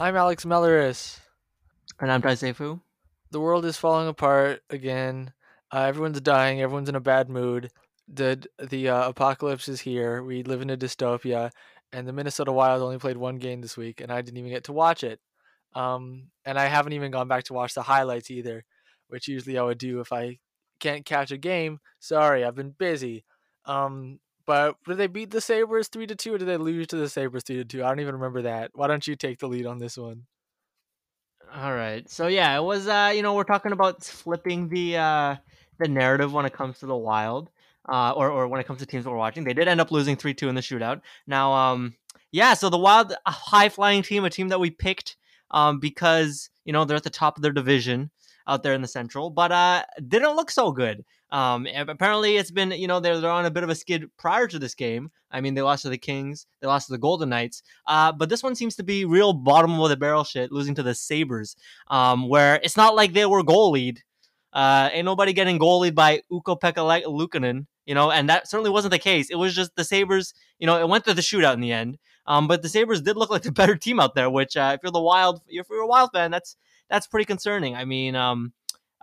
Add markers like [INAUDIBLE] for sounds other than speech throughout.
I'm Alex Melleris. And I'm Taisefu. The world is falling apart again. Uh, everyone's dying. Everyone's in a bad mood. The the uh, apocalypse is here. We live in a dystopia, and the Minnesota Wild only played one game this week, and I didn't even get to watch it. Um, and I haven't even gone back to watch the highlights either, which usually I would do if I can't catch a game. Sorry, I've been busy. Um, but did they beat the Sabres three to two, or did they lose to the Sabres three to two? I don't even remember that. Why don't you take the lead on this one? All right. So yeah, it was uh, you know, we're talking about flipping the uh the narrative when it comes to the Wild. Uh, or, or when it comes to teams we're watching, they did end up losing three two in the shootout. Now, um, yeah, so the Wild, a high flying team, a team that we picked, um, because you know they're at the top of their division out there in the Central, but uh, didn't look so good. Um, apparently it's been, you know, they're, they're on a bit of a skid prior to this game. I mean, they lost to the Kings, they lost to the Golden Knights, uh, but this one seems to be real bottom of the barrel shit, losing to the Sabres, um, where it's not like they were goal lead. Uh, ain't nobody getting goalied by Ukko-Pekka Luukkonen, you know, and that certainly wasn't the case. It was just the Sabres, you know, it went to the shootout in the end. Um, but the Sabres did look like the [LAUGHS] better team out there, which uh, if you're the Wild, if you're a Wild fan, that's that's pretty concerning. I mean, um,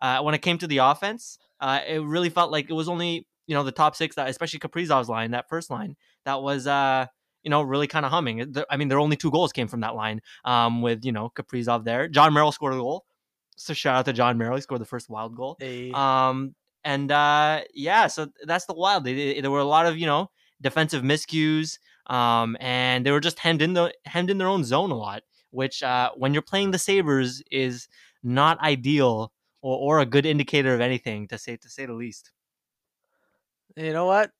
uh, when it came to the offense, uh, it really felt like it was only you know the top six that, especially Kaprizov's line, that first line, that was uh you know really kind of humming. I mean, their only two goals came from that line. Um, with you know Kaprizov there, Jon Merrill scored a goal. So shout out to Jon Merrill, he scored the first Wild goal. Hey. Um, and uh, yeah, so that's the Wild. They, they, there were a lot of you know defensive miscues. Um, and they were just hemmed in the hemmed in their own zone a lot, which uh, when you're playing the Sabres is not ideal or, or a good indicator of anything to say to say the least. You know what?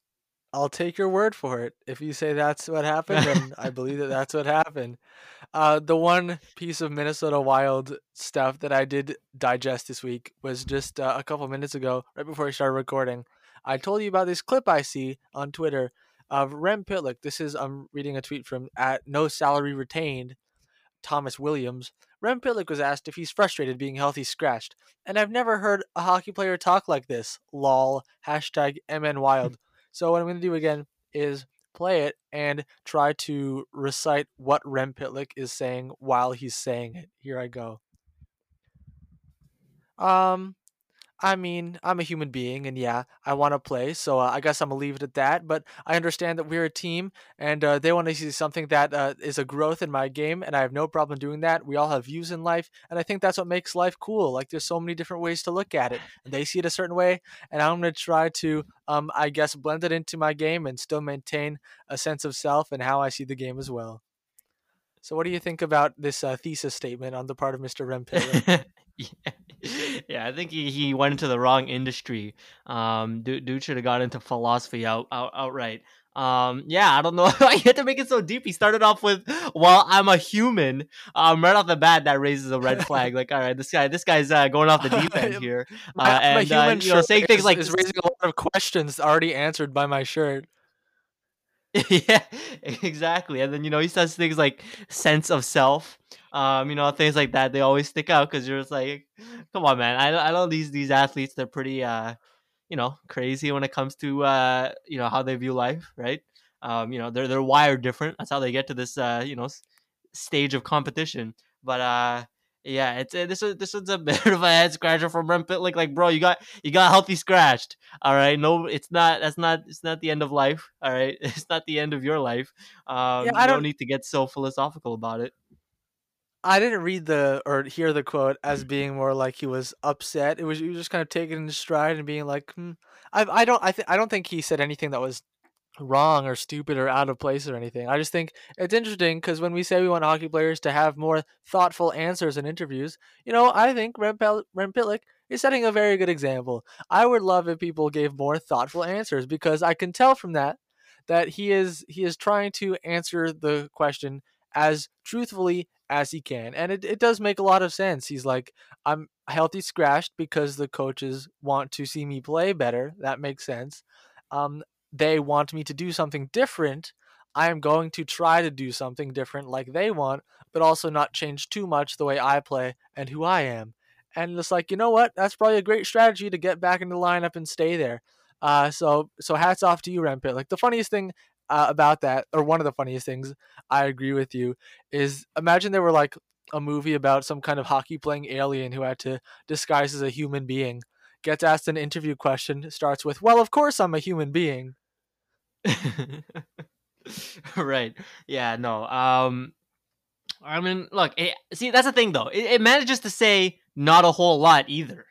I'll take your word for it. If you say that's what happened, then I believe that that's what happened. Uh, the one piece of Minnesota Wild stuff that I did digest this week was just uh, a couple minutes ago, right before we started recording. I told you about this clip I see on Twitter of Rem Pitlick. This is I'm reading a tweet from at No Salary Retained, Thomas Williams. Rem Pitlick was asked if he's frustrated being healthy scratched, and I've never heard a hockey player talk like this. Lol. Hashtag MN Wild. [LAUGHS] so what I'm going to do again is play it and try to recite what Rem Pitlick is saying while he's saying it. Here I go. Um, I mean, I'm a human being, and yeah, I want to play, so uh, I guess I'm gonna leave it at that. But I understand that we're a team, and uh, they want to see something that uh, is a growth in my game, and I have no problem doing that. We all have views in life, and I think that's what makes life cool. Like, there's so many different ways to look at it, and they see it a certain way, and I'm gonna try to, um, I guess, blend it into my game and still maintain a sense of self and how I see the game as well. So, what do you think about this uh, thesis statement on the part of Mr. [LAUGHS] Rem yeah. yeah, I think he, he went into the wrong industry. Um, dude, dude should have got into philosophy out, out outright. Um, yeah, I don't know. [LAUGHS] I had to make it so deep. He started off with, "Well, I'm a human." Um, right off the bat, that raises a red flag. like, all right, this guy, this guy's uh, going off the deep end [LAUGHS] here, uh, my, and my human uh, you know, saying is, things like is raising a lot of questions already answered by my shirt. [LAUGHS] yeah, exactly. And then you know he says things like sense of self, um, you know things like that. They always stick out because you're just like, come on, man. I I know these these athletes they're pretty uh, you know, crazy when it comes to uh, you know how they view life, right? Um, you know they're they're wired different. That's how they get to this uh, you know, stage of competition. But uh, yeah, it's uh, this is this is a [LAUGHS] bit of a head scratcher from Rem Pitlick. Like, bro, you got you got healthy scratched. All right, no, it's not. That's not. It's not the end of life. All right, [LAUGHS] it's not the end of your life. Um, Yeah, you I don't don't- need to get so philosophical about it. I didn't read the or hear the quote as being more like he was upset. It was he was just kind of taking it in stride and being like, hmm. I I don't I th- I don't think he said anything that was wrong or stupid or out of place or anything. I just think it's interesting because when we say we want hockey players to have more thoughtful answers in interviews, you know, I think Rem, Pitlick is setting a very good example. I would love if people gave more thoughtful answers because I can tell from that that he is he is trying to answer the question as truthfully as he can. And it, it does make a lot of sense. He's like, I'm healthy scratched because the coaches want to see me play better. That makes sense. Um, they want me to do something different. I am going to try to do something different like they want, but also not change too much the way I play and who I am. And it's like, you know what? That's probably a great strategy to get back in the lineup and stay there. Uh, so so hats off to you, Rempit. Like the funniest thing uh, about that, or one of the funniest things, I agree with you, is imagine there were like a movie about some kind of hockey playing alien who had to disguise as a human being. Gets asked an interview question, starts with, "Well, of course I'm a human being." [LAUGHS] right. Yeah. No. Um. I mean, look. It, see, that's the thing, though. It, it, manages to say not a whole lot either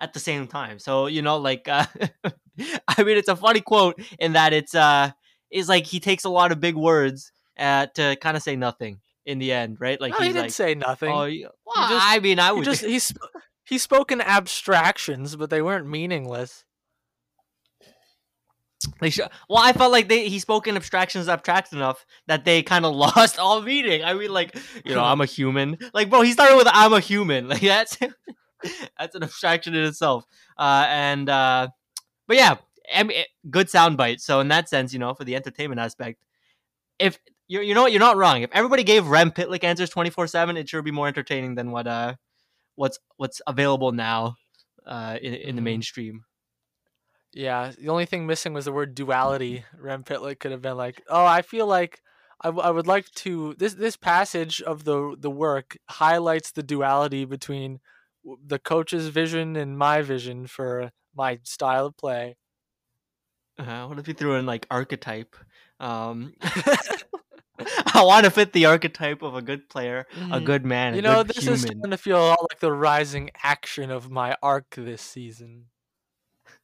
at the same time. So you know, like, uh, [LAUGHS] I mean, it's a funny quote in that it's uh, is like he takes a lot of big words uh, to kind of say nothing in the end, right? Like no, he didn't like, say nothing. Oh, well, just, I mean, I would [LAUGHS] he just he's he spoke in abstractions, but they weren't meaningless. They sh- well, I felt like they he spoke in abstractions abstract enough that they kind of [LAUGHS] lost all meaning. I mean, like you know, I'm a human. Like, bro, he started with "I'm a human." [LAUGHS] Like that's that's an abstraction in itself. Uh, and uh, but yeah, I mean, good soundbite. So in that sense, you know, for the entertainment aspect, if you you know what, you're not wrong. If everybody gave Rem Pitlick answers 24 seven, it sure be more entertaining than what uh what's what's available now uh in, in the Mhm. mainstream. Yeah, the only thing missing was the word duality. [LAUGHS] Rem Pitlick could have been like, "Oh, I feel like I, w- I would like to this this passage of the the work highlights the duality between w- the coach's vision and my vision for my style of play." Uh, what if you threw in like archetype? Um, [LAUGHS] [LAUGHS] [LAUGHS] I want to fit the archetype of a good player, a Mhm. good man, You know, this is human. starting to feel a lot like the rising action of my arc this season.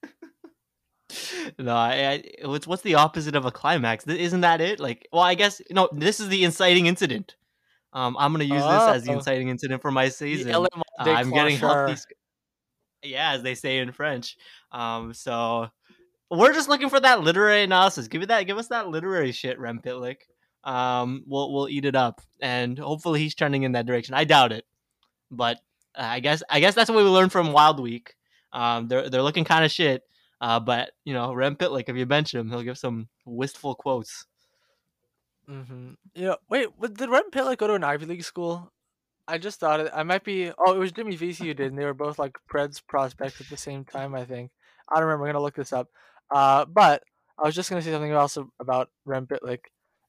[LAUGHS] no, I, I, what's what's the opposite of a climax? Isn't that it? Like, well, I guess no. This is the inciting incident. Um, I'm gonna use this as the Oh. inciting incident for my season. Uh, I'm getting healthy. sc- Yeah, as they say in French. Um, so we're just looking for that literary analysis. Give it that. Give us that literary shit, Rem Pitlick. Um, we'll we'll eat it up, and hopefully he's trending in that direction. I doubt it, but uh, I guess I guess that's what we learned from Wild Week. Um, they're they're looking kind of shit. Uh, but you know, Rem Pitlick, if you bench him, he'll give some wistful quotes. Mm-hmm. Yeah. Wait, did Rem Pitlick go to an Ivy League school? I just thought it. I might be. Oh, it was Jimmy Vesey who did, and they were both like Preds prospects at the same time. I think. I don't remember. I'm gonna look this up. Uh, but I was just gonna say something else about Rem Pitlick,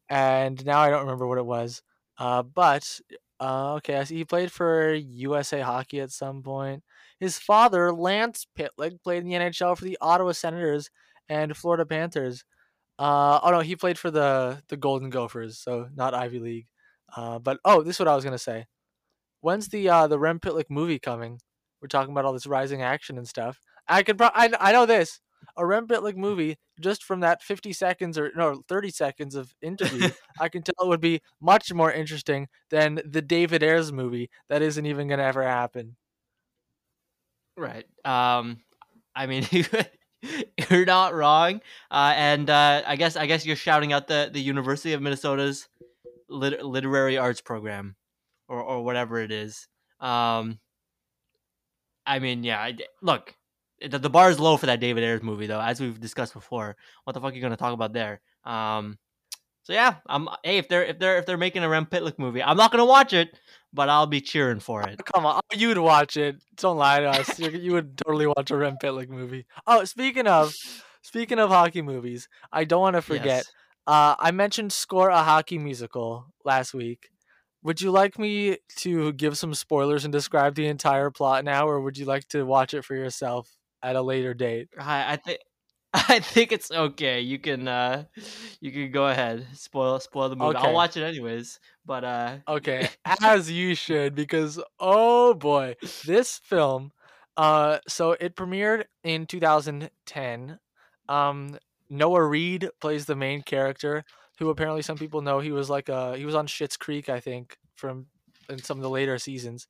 and now I don't remember what it was. Uh, but uh, okay, I see he played for USA Hockey at some point. His father, Lance Pitlick, played in the NHL for the Ottawa Senators and Florida Panthers. Uh, oh no, he played for the the Golden Gophers, so not Ivy League. Uh, but oh, this is what I was gonna say. When's the uh the Rem Pitlick movie coming? We're talking about all this rising action and stuff. I could pro- I I know this. A Rem Pitlick movie, just from that 50 seconds or no 30 seconds of interview, [LAUGHS] I can tell it would be much more interesting than the David Ayres movie that isn't even gonna ever happen. Right. Um, I mean, [LAUGHS] you're not wrong. Uh, and uh, I guess I guess you're shouting out the the University of Minnesota's lit- literary arts program, or or whatever it is. Um, I mean, yeah. I, look, the, the bar is low for that David Ayres movie, though, as we've discussed before. What the fuck are you gonna talk about there? Um, so yeah, I'm. Hey, if they're if they're if they're making a Rem Pitlick movie, I'm not gonna watch it, but I'll be cheering for it. Come on, oh, you'd watch it. Don't lie to us. You, you would totally watch a Rem Pitlick movie. Oh, speaking of, speaking of hockey movies, I don't want to forget. Yes. Uh, I mentioned score a hockey musical last week. Would you like me to give some spoilers and describe the entire plot now, or would you like to watch it for yourself at a later date? I, I think [LAUGHS] I think it's okay. You can uh you can go ahead. Spoil spoil the movie. Okay. I'll watch it anyways. But uh Okay, [LAUGHS] as you should, because oh boy, this film. Uh, so it premiered in 2010. Um, Noah Reid plays the main character, who apparently some people know he was like uh he was on Schitt's Creek, I think, from in some of the later seasons.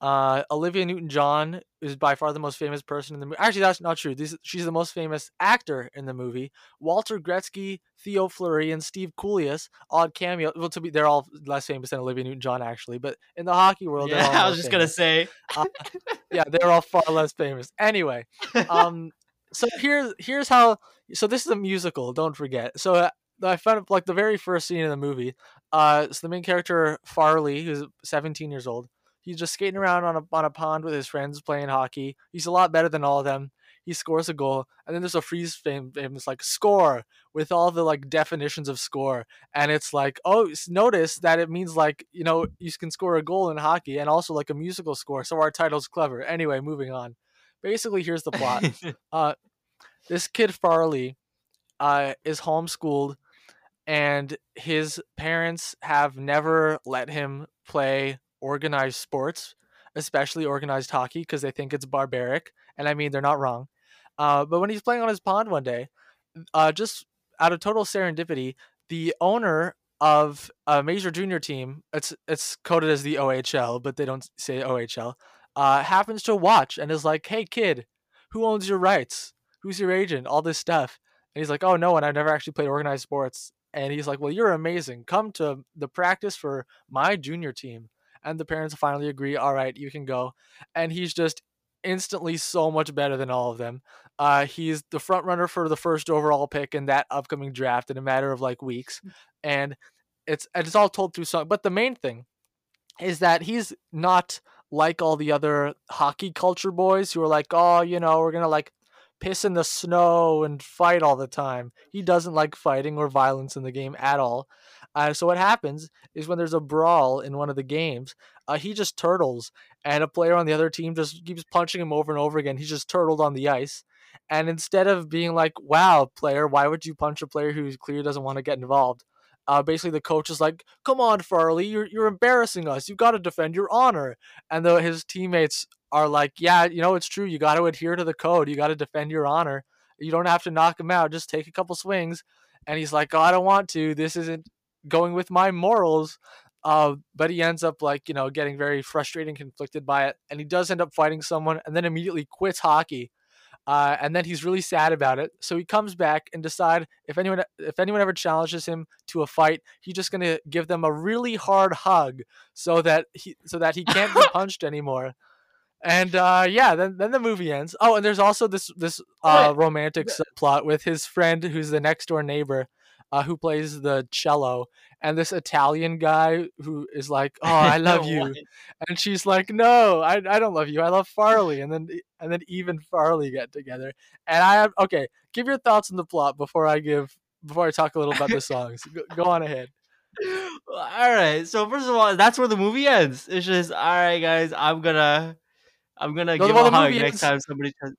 Uh, Olivia Newton-John is by far the most famous person in the movie. Actually, that's not true. This, she's the most famous actor in the movie. Walter Gretzky, Theo Fleury, and Steve Coolius, odd cameo. Well, to be, they're all less famous than Olivia Newton-John, actually. But in the hockey world, they're yeah, [LAUGHS] all I was just gonna famous. say [LAUGHS] yeah, they're all far less famous. Anyway, um, so here's here's how. So this is a musical. Don't forget. So uh, I found like the very first scene in the movie. Uh, so the main character Farley, who's 17 years old, he's just skating around on a on a pond with his friends playing hockey. He's a lot better than all of them. he scores a goal, and then there's a freeze frame, famous like score with all the like definitions of score, and it's like, oh, notice that it means like you know you can score a goal in hockey, and also like a musical score. So our title's clever. Anyway, moving on. Basically, here's the plot. [LAUGHS] uh, this kid Farley, uh, is homeschooled, and his parents have never let him play organized sports especially organized hockey, because they think it's barbaric. And I mean, they're not wrong. Uh, but when he's playing on his pond one day, uh, just out of total serendipity, the owner of a major junior team, it's it's coded as the OHL, but they don't say OHL, uh, happens to watch and is like, "Hey, kid, who owns your rights? Who's your agent? All this stuff." And he's like, "Oh, no one. I've never actually played organized sports." And he's like, "Well, you're amazing. Come to the practice for my junior team." And the parents finally agree all right you can go and he's just instantly so much better than all of them uh, he's the front runner for the first overall pick in that upcoming draft in a matter of like weeks mm. and it's it's all told through song but the main thing is that he's not like all the other hockey culture boys who are like oh you know we're gonna like piss in the snow and fight all the time he doesn't like fighting or violence in the game at all uh, so what happens is when there's a brawl in one of the games, uh, he just turtles, and a player on the other team just keeps punching him over and over again. He's just turtled on the ice, and instead of being like, "Wow, player, why would you punch a player who clearly doesn't want to get involved?" Uh, basically, the coach is like, "Come on, Farley, you're you're embarrassing us. You've got to defend your honor." And though his teammates are like, "Yeah, you know it's true. You got to adhere to the code. You got to defend your honor. You don't have to knock him out. Just take a couple swings." And he's like, "Oh, I don't want to. This isn't going with my morals. Uh, but he ends up like you know getting very frustrated and conflicted by it, and he does end up fighting someone, and then immediately quits hockey. Uh, and then he's really sad about it. So he comes back and decide if anyone if anyone ever challenges him to a fight, he's just gonna give them a really hard hug so that he so that he can't be [LAUGHS] punched anymore. And uh, yeah, then then the movie ends. Oh, and there's also this this uh, romantic subplot with his friend who's the next door neighbor uh, who plays the cello, and this Italian guy who is like, [LAUGHS] "Oh, I love you," and she's like, "No, I, I don't love you. I love Farley." And then and then even Farley get together. And I have okay. Give your thoughts on the plot before I give before I talk a little about the songs. go, go on ahead. [LAUGHS] All right. So first of all, that's where the movie ends. It's just all right, guys. I'm gonna I'm gonna no, give well, a hug next ends, time somebody. Turns-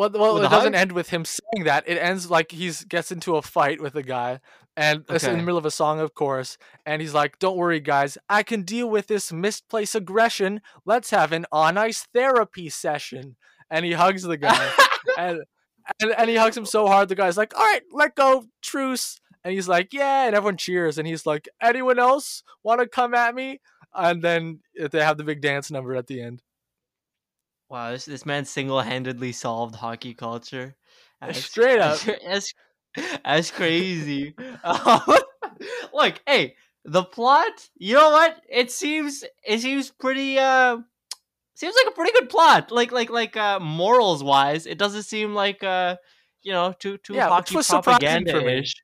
well, well it doesn't end with him saying that. It ends like he's gets into a fight with a guy, and okay. it's in the middle of a song, of course. And he's like, "Don't worry, guys. I can deal with this misplaced aggression. Let's have an on ice therapy session." And he hugs the guy, [LAUGHS] and, and and he hugs him so hard. The guy's like, "All right, let go, truce." And he's like, "Yeah," and everyone cheers. And he's like, "Anyone else want to come at me?" And then eh, they have the big dance number at the end. Wow, this this man single handedly solved hockey culture. As, Straight up, [LAUGHS] as as crazy. um, [LAUGHS] look, hey, the plot. You know what? It seems it seems pretty. uh Seems like a pretty good plot. Like like like uh morals wise, it doesn't seem like uh you know too too yeah, hockey propaganda ish.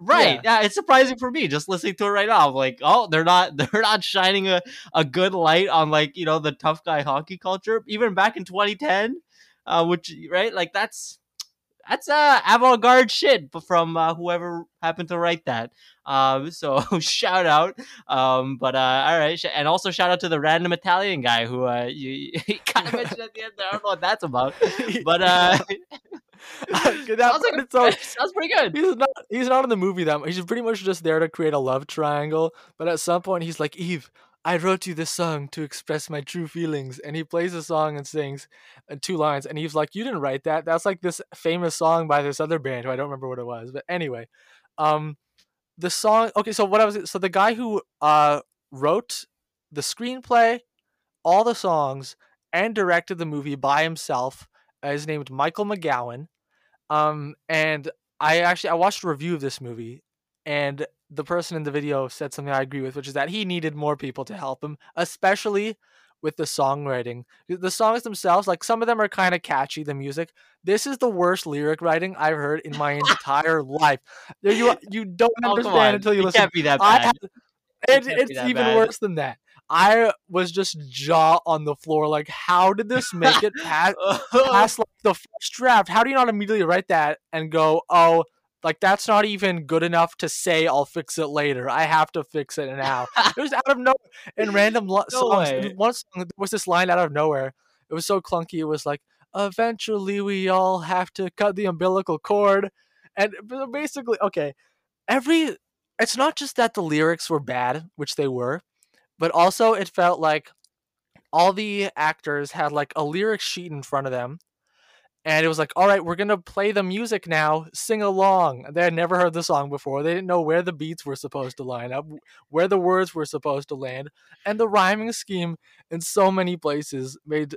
Right. Yeah. yeah. it's surprising for me just listening to it right now. I'm like, oh, they're not [LAUGHS] they're not shining a, a good light on like, you know, the tough guy hockey culture. Even back in 2010, uh, which right, like that's that's uh avant-garde shit from uh, whoever happened to write that. Um, [LAUGHS] so [LAUGHS] shout out. Um, but uh, all right, and also shout out to the random Italian guy who uh you, you kind of mentioned at the end. There. I don't know what that's about, but uh. [LAUGHS] that sounds, like so, [LAUGHS] sounds pretty good. He's not he's not in the movie that much. He's pretty much just there to create a love triangle. But at some point he's like, Eve, I wrote you this song to express my true feelings. And he plays a song and sings uh, two lines. And he's like, You didn't write that. That's like this famous song by this other band who I don't remember what it was. But anyway, um the song okay, so what I was so the guy who uh wrote the screenplay, all the songs, and directed the movie by himself is named Michael McGowan. Um, and I actually I watched a review of this movie, and the person in the video said something I agree with, which is that he needed more people to help him, especially with the songwriting. The songs themselves, like some of them are kind of catchy, the music. This is the worst lyric writing I've heard in my [LAUGHS] entire life. You you don't oh, understand until you it listen. Can't be that bad. It, it it's even bad. worse than that. I was just jaw on the floor, like, how did this make it past, [LAUGHS] past the first draft. How do you not immediately write that and go, oh, like that's not even good enough to say I'll fix it later. I have to fix it now. [LAUGHS] it was out of nowhere in random lo- No songs. way. One song there was this line out of nowhere. It was so clunky. It was like, eventually we all have to cut the umbilical cord, and basically, okay, every. It's not just that the lyrics were bad, which they were, but also it felt like all the actors had like a lyric sheet in front of them and it was like all right we're gonna play the music now sing along they had never heard the song before they didn't know where the beats were supposed to line up where the words were supposed to land and the rhyming scheme in so many places made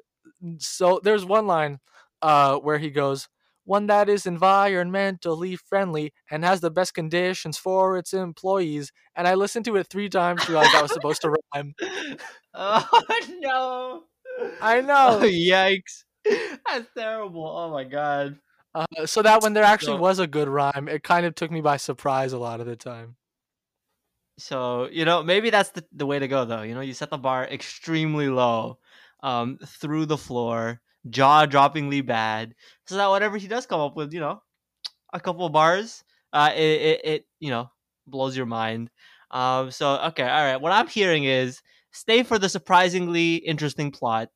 so there's one line uh where he goes one that is environmentally friendly and has the best conditions for its employees and i listened to it three times to realize that was supposed to rhyme [LAUGHS] oh no! I know. Oh, [LAUGHS] yikes! [LAUGHS] That's terrible. Oh my god. Uh, so that when there actually So- was a good rhyme, it kind of took me by surprise a lot of the time. So you know maybe that's the the way to go though. You know you set the bar extremely low, um, through the floor, jaw droppingly bad, so that whatever he does come up with, you know, a couple bars, uh, it, it it you know blows your mind. Um, so okay, all right. What I'm hearing is stay for the surprisingly interesting plot,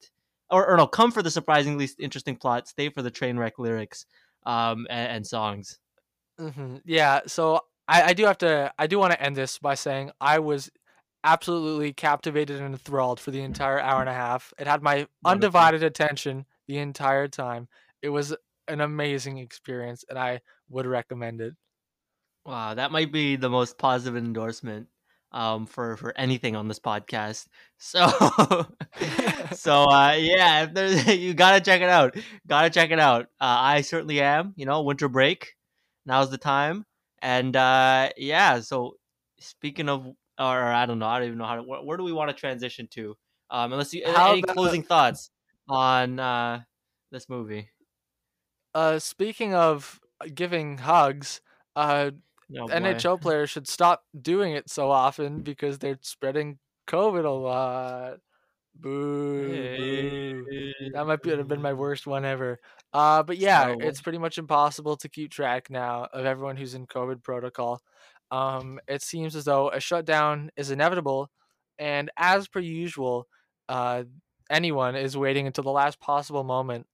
or or no, come for the surprisingly interesting plot. Stay for the train wreck lyrics, um, and, and songs. hmm Yeah, so I, I do have to, I do want to end this by saying I was absolutely captivated and enthralled for the entire hour and a half. It had my undivided attention the entire time. It was an amazing experience, and I would recommend it. Wow, that might be the most positive endorsement um for for anything on this podcast. [LAUGHS] So [LAUGHS] so uh yeah, if there's [LAUGHS] you got to check it out. Got to check it out. Uh, I certainly am, you know, winter break. Now's the time. And uh yeah, so speaking of or I don't know, I don't even know how to where, where do we want to transition to? Um unless you How any about- closing thoughts on uh this movie. Uh, speaking of giving hugs, uh, Oh. NHL players should stop doing it so often because they're spreading COVID a lot. Boo. boo. That might be, have been my worst one ever. Uh, but yeah, it's pretty much impossible to keep track now of everyone who's in COVID protocol. Um, it seems as though a shutdown is inevitable, and as per usual, uh, anyone is waiting until the last possible moment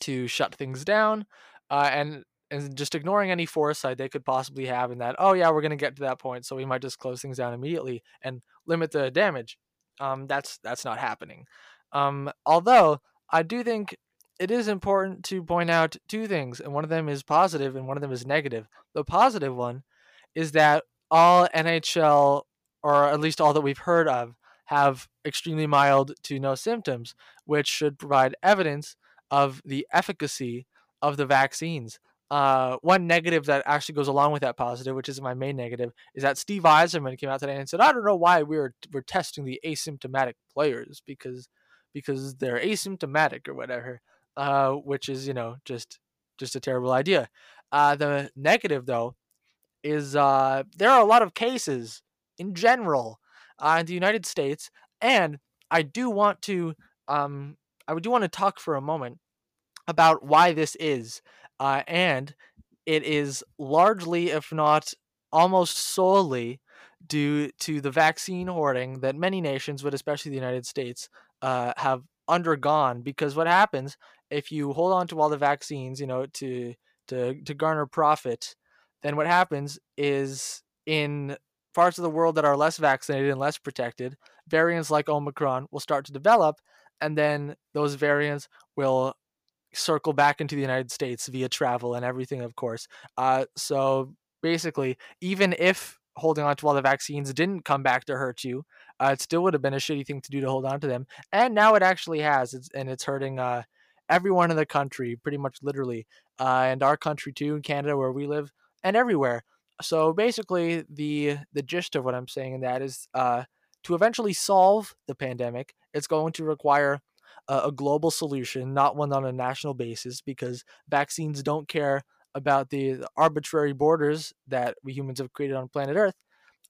to shut things down, uh, and and just ignoring any foresight they could possibly have in that. Oh yeah, we're gonna get to that point, so we might just close things down immediately and limit the damage. Um, that's that's not happening. Um, although I do think it is important to point out two things, and one of them is positive and one of them is negative. The positive one is that all NHL, or at least all that we've heard of, have extremely mild to no symptoms, which should provide evidence of the efficacy of the vaccines. Uh, one negative that actually goes along with that positive, which is my main negative, is that Steve Yzerman came out today and said, "I don't know why we're we're testing the asymptomatic players because because they're asymptomatic or whatever." Uh, which is you know just just a terrible idea. Uh, the negative though is uh, there are a lot of cases in general uh, in the United States, and I do want to um, I do want to talk for a moment about why this is, uh, and it is largely, if not almost solely, due to the vaccine hoarding that many nations, but especially the United States, uh, have undergone. Because what happens if you hold on to all the vaccines, you know, to to to garner profit, then what happens is in parts of the world that are less vaccinated and less protected, variants like Omicron will start to develop, and then those variants will circle back into the United States via travel and everything, of course. Uh, so basically, even if holding on to all the vaccines didn't come back to hurt you, uh, it still would have been a shitty thing to do to hold on to them. And now it actually has, it's, and it's hurting uh, everyone in the country, pretty much literally, uh, and our country too, in Canada where we live, and everywhere. So basically, the the gist of what I'm saying in that is uh, to eventually solve the pandemic, it's going to require a, global solution, not one on a national basis, because vaccines don't care about the, the arbitrary borders that we humans have created on planet Earth.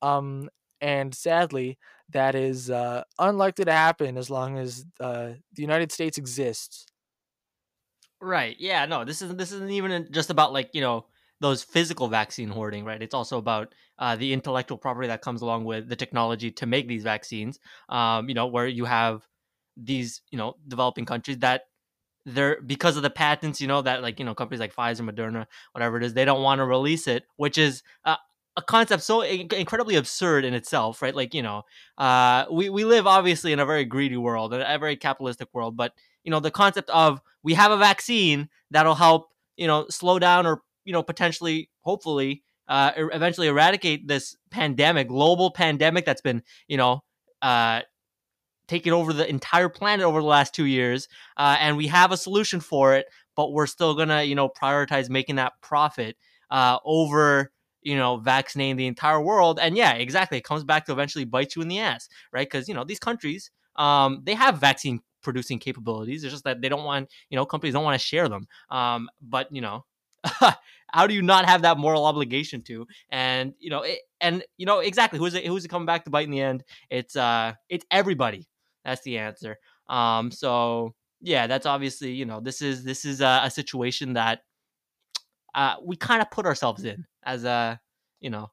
Um, and sadly, that is uh, unlikely to happen as long as uh, the United States exists. Right. Yeah. No. This isn't. This isn't even just about like you know those physical vaccine hoarding, right? It's also about uh, the intellectual property that comes along with the technology to make these vaccines. Um, you know, where you have these you know developing countries that they're because of the patents, you know, that like you know companies like Pfizer, Moderna, whatever it is, they don't want to release it, which is uh, a concept so incredibly absurd in itself, right? Like you know, uh, we we live obviously in a very greedy world, a very capitalistic world, but you know the concept of we have a vaccine that'll help you know slow down or you know potentially hopefully uh, eventually eradicate this pandemic, global pandemic that's been you know uh, taken over the entire planet over the last two years, uh, and we have a solution for it, but we're still gonna you know prioritize making that profit uh, over you know vaccinating the entire world. And yeah, exactly, it comes back to eventually bite you in the ass, right? Because you know these countries um, they have vaccine producing capabilities. It's just that they don't want, you know, companies don't want to share them. Um, but you know, [LAUGHS] how do you not have that moral obligation to? And you know, it, and you know exactly who's it, who's it coming back to bite in the end? It's uh, it's everybody. That's the answer. Um, so yeah, that's obviously you know this is this is a, a situation that uh, we kind of put ourselves in as a you know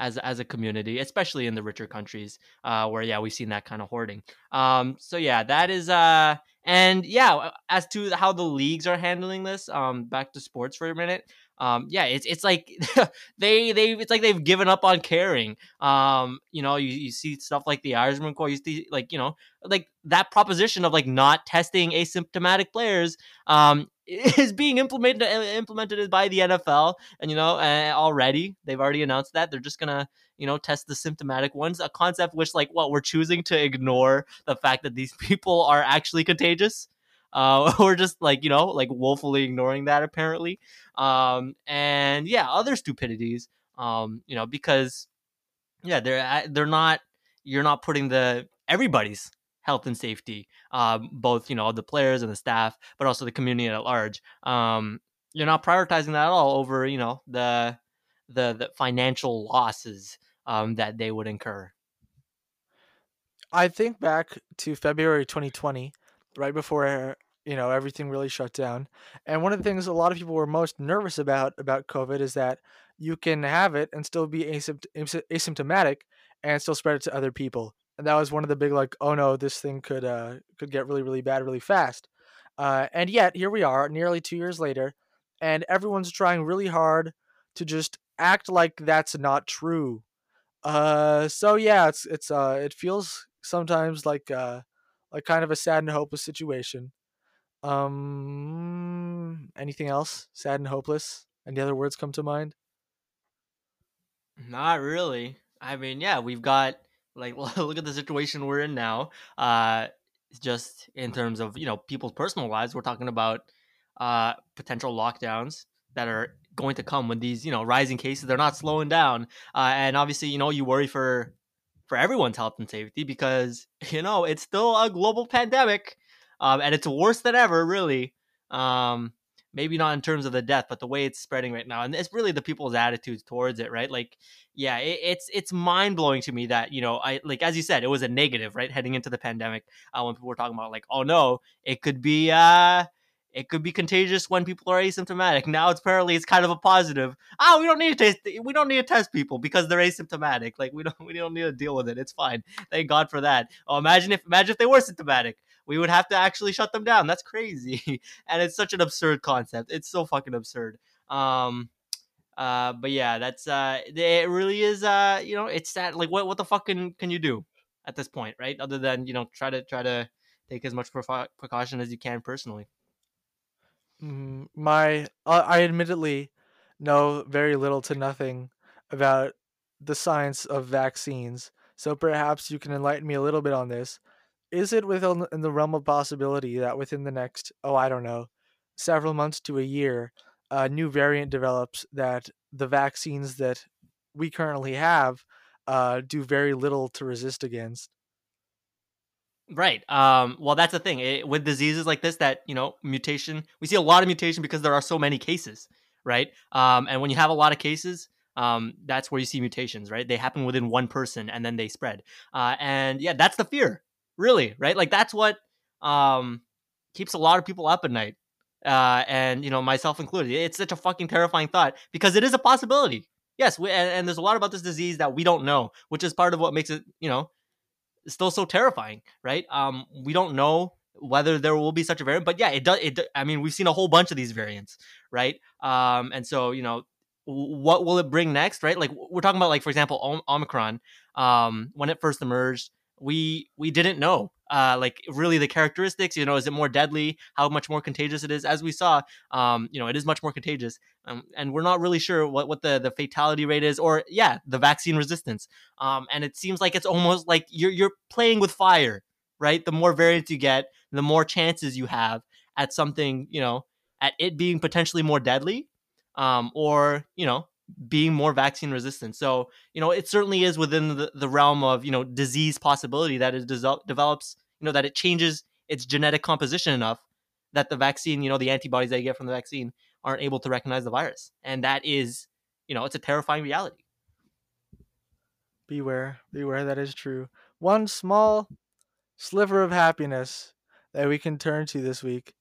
as as a community, especially in the richer countries, uh, where yeah we've seen that kind of hoarding. Um, so yeah, that is uh, and yeah, as to how the leagues are handling this, um, back to sports for a minute. Um, yeah, it's it's like [LAUGHS] they they it's like they've given up on caring. Um, you know, you, you see stuff like the Irishman Code, you see like you know like that proposition of like not testing asymptomatic players. Um, [LAUGHS] is being implemented implemented by the NFL, and you know uh, already they've already announced that they're just gonna you know test the symptomatic ones. A concept which like what we're choosing to ignore the fact that these [LAUGHS] people are actually contagious. Uh, [LAUGHS] we're just like you know like woefully ignoring that apparently, um, and yeah, other stupidities. Um, you know because yeah they're they're not you're not putting the everybody's health and safety, um, both you know the players and the staff, but also the community at large. Um, you're not prioritizing that at all over you know the the, the financial losses um, that they would incur. I think back to February 2020, right before you know everything really shut down, and one of the things a lot of people were most nervous about about COVID is that you can have it and still be asympt- asymptomatic and still spread it to other people. And that was one of the big like oh no this thing could uh could get really really bad really fast. Uh and yet here we are nearly two years later and everyone's trying really hard to just act like that's not true. Uh so yeah it's it's uh it feels sometimes like uh like kind of a sad and hopeless situation um anything else? Sad and hopeless? Any other words come to mind? Not really. I mean yeah we've got like [LAUGHS] look at the situation we're in now. Uh, just in terms of you know people's personal lives, we're talking about uh, potential lockdowns that are going to come when these you know rising cases they're not slowing down. Uh, and obviously, you know, you worry for for everyone's health and safety because [LAUGHS] you know it's still a global pandemic, um, and it's worse than ever, really. Um, maybe not in terms of the death, but the way it's spreading right now, and it's really the people's attitudes towards it, right? Like, yeah, it, it's it's mind blowing to me that you know, I like as you said, it was a negative, right, heading into the pandemic, uh, when people were talking about like, oh no, it could be uh it could be contagious when people are asymptomatic. Now it's apparently it's kind of a positive. Oh, we don't need to test. We don't need to test people because they're asymptomatic. Like we don't we don't need to deal with it. It's fine. Thank God for that. Oh, imagine if imagine if they were symptomatic we would have to actually shut them down. That's crazy. [LAUGHS] and it's such an absurd concept. It's so fucking absurd. Um uh but yeah, that's uh it really is uh you know, it's sad like what what the fuck can, can you do at this point, right? Other than, you know, try to try to take as much precaution as you can personally. Mm, my uh, I admittedly know very little to nothing about the science of vaccines. So perhaps you can enlighten me a little bit on this is it within in the realm of possibility that within the next oh i don't know several months to a year a new variant develops that the vaccines that we currently have uh, do very little to resist against? Right um, well that's the thing it, with diseases like this that you know mutation we see a lot of mutation because there are so many cases right? Um, and when you have a lot of cases um, that's where you see mutations right? They happen within one person and then they spread uh, and yeah that's the fear really, right? Like that's what um keeps a lot of people up at night. uh, and you know myself included. It's such a fucking terrifying thought because it is a possibility. Yes, we, and, and there's a lot about this disease that we don't know, which is part of what makes it you know still so terrifying, right? Um, we don't know whether there will be such a variant, but yeah, it does. It, I mean, we've seen a whole bunch of these variants, right? Um, and so you know, what will it bring next, right? Like we're talking about, like for example, Omicron. Um, when it first emerged, we we didn't know uh like really the characteristics you know is it more deadly? How much more contagious it is? As we saw um you know it is much more contagious um, and we're not really sure what what the the fatality rate is or yeah the vaccine resistance um and it seems like it's almost like you're you're playing with fire right? The more variants you get the more chances you have at something you know at it being potentially more deadly um or you know being more vaccine resistant. So, you know, it certainly is within the, the realm of, you know, disease possibility that it de- develops, you know, that it changes its genetic composition enough that the vaccine, you know, the antibodies that you get from the vaccine aren't able to recognize the virus. And that is, you know, it's a terrifying reality. Beware, beware, that is true. One small sliver of happiness that we can turn to this week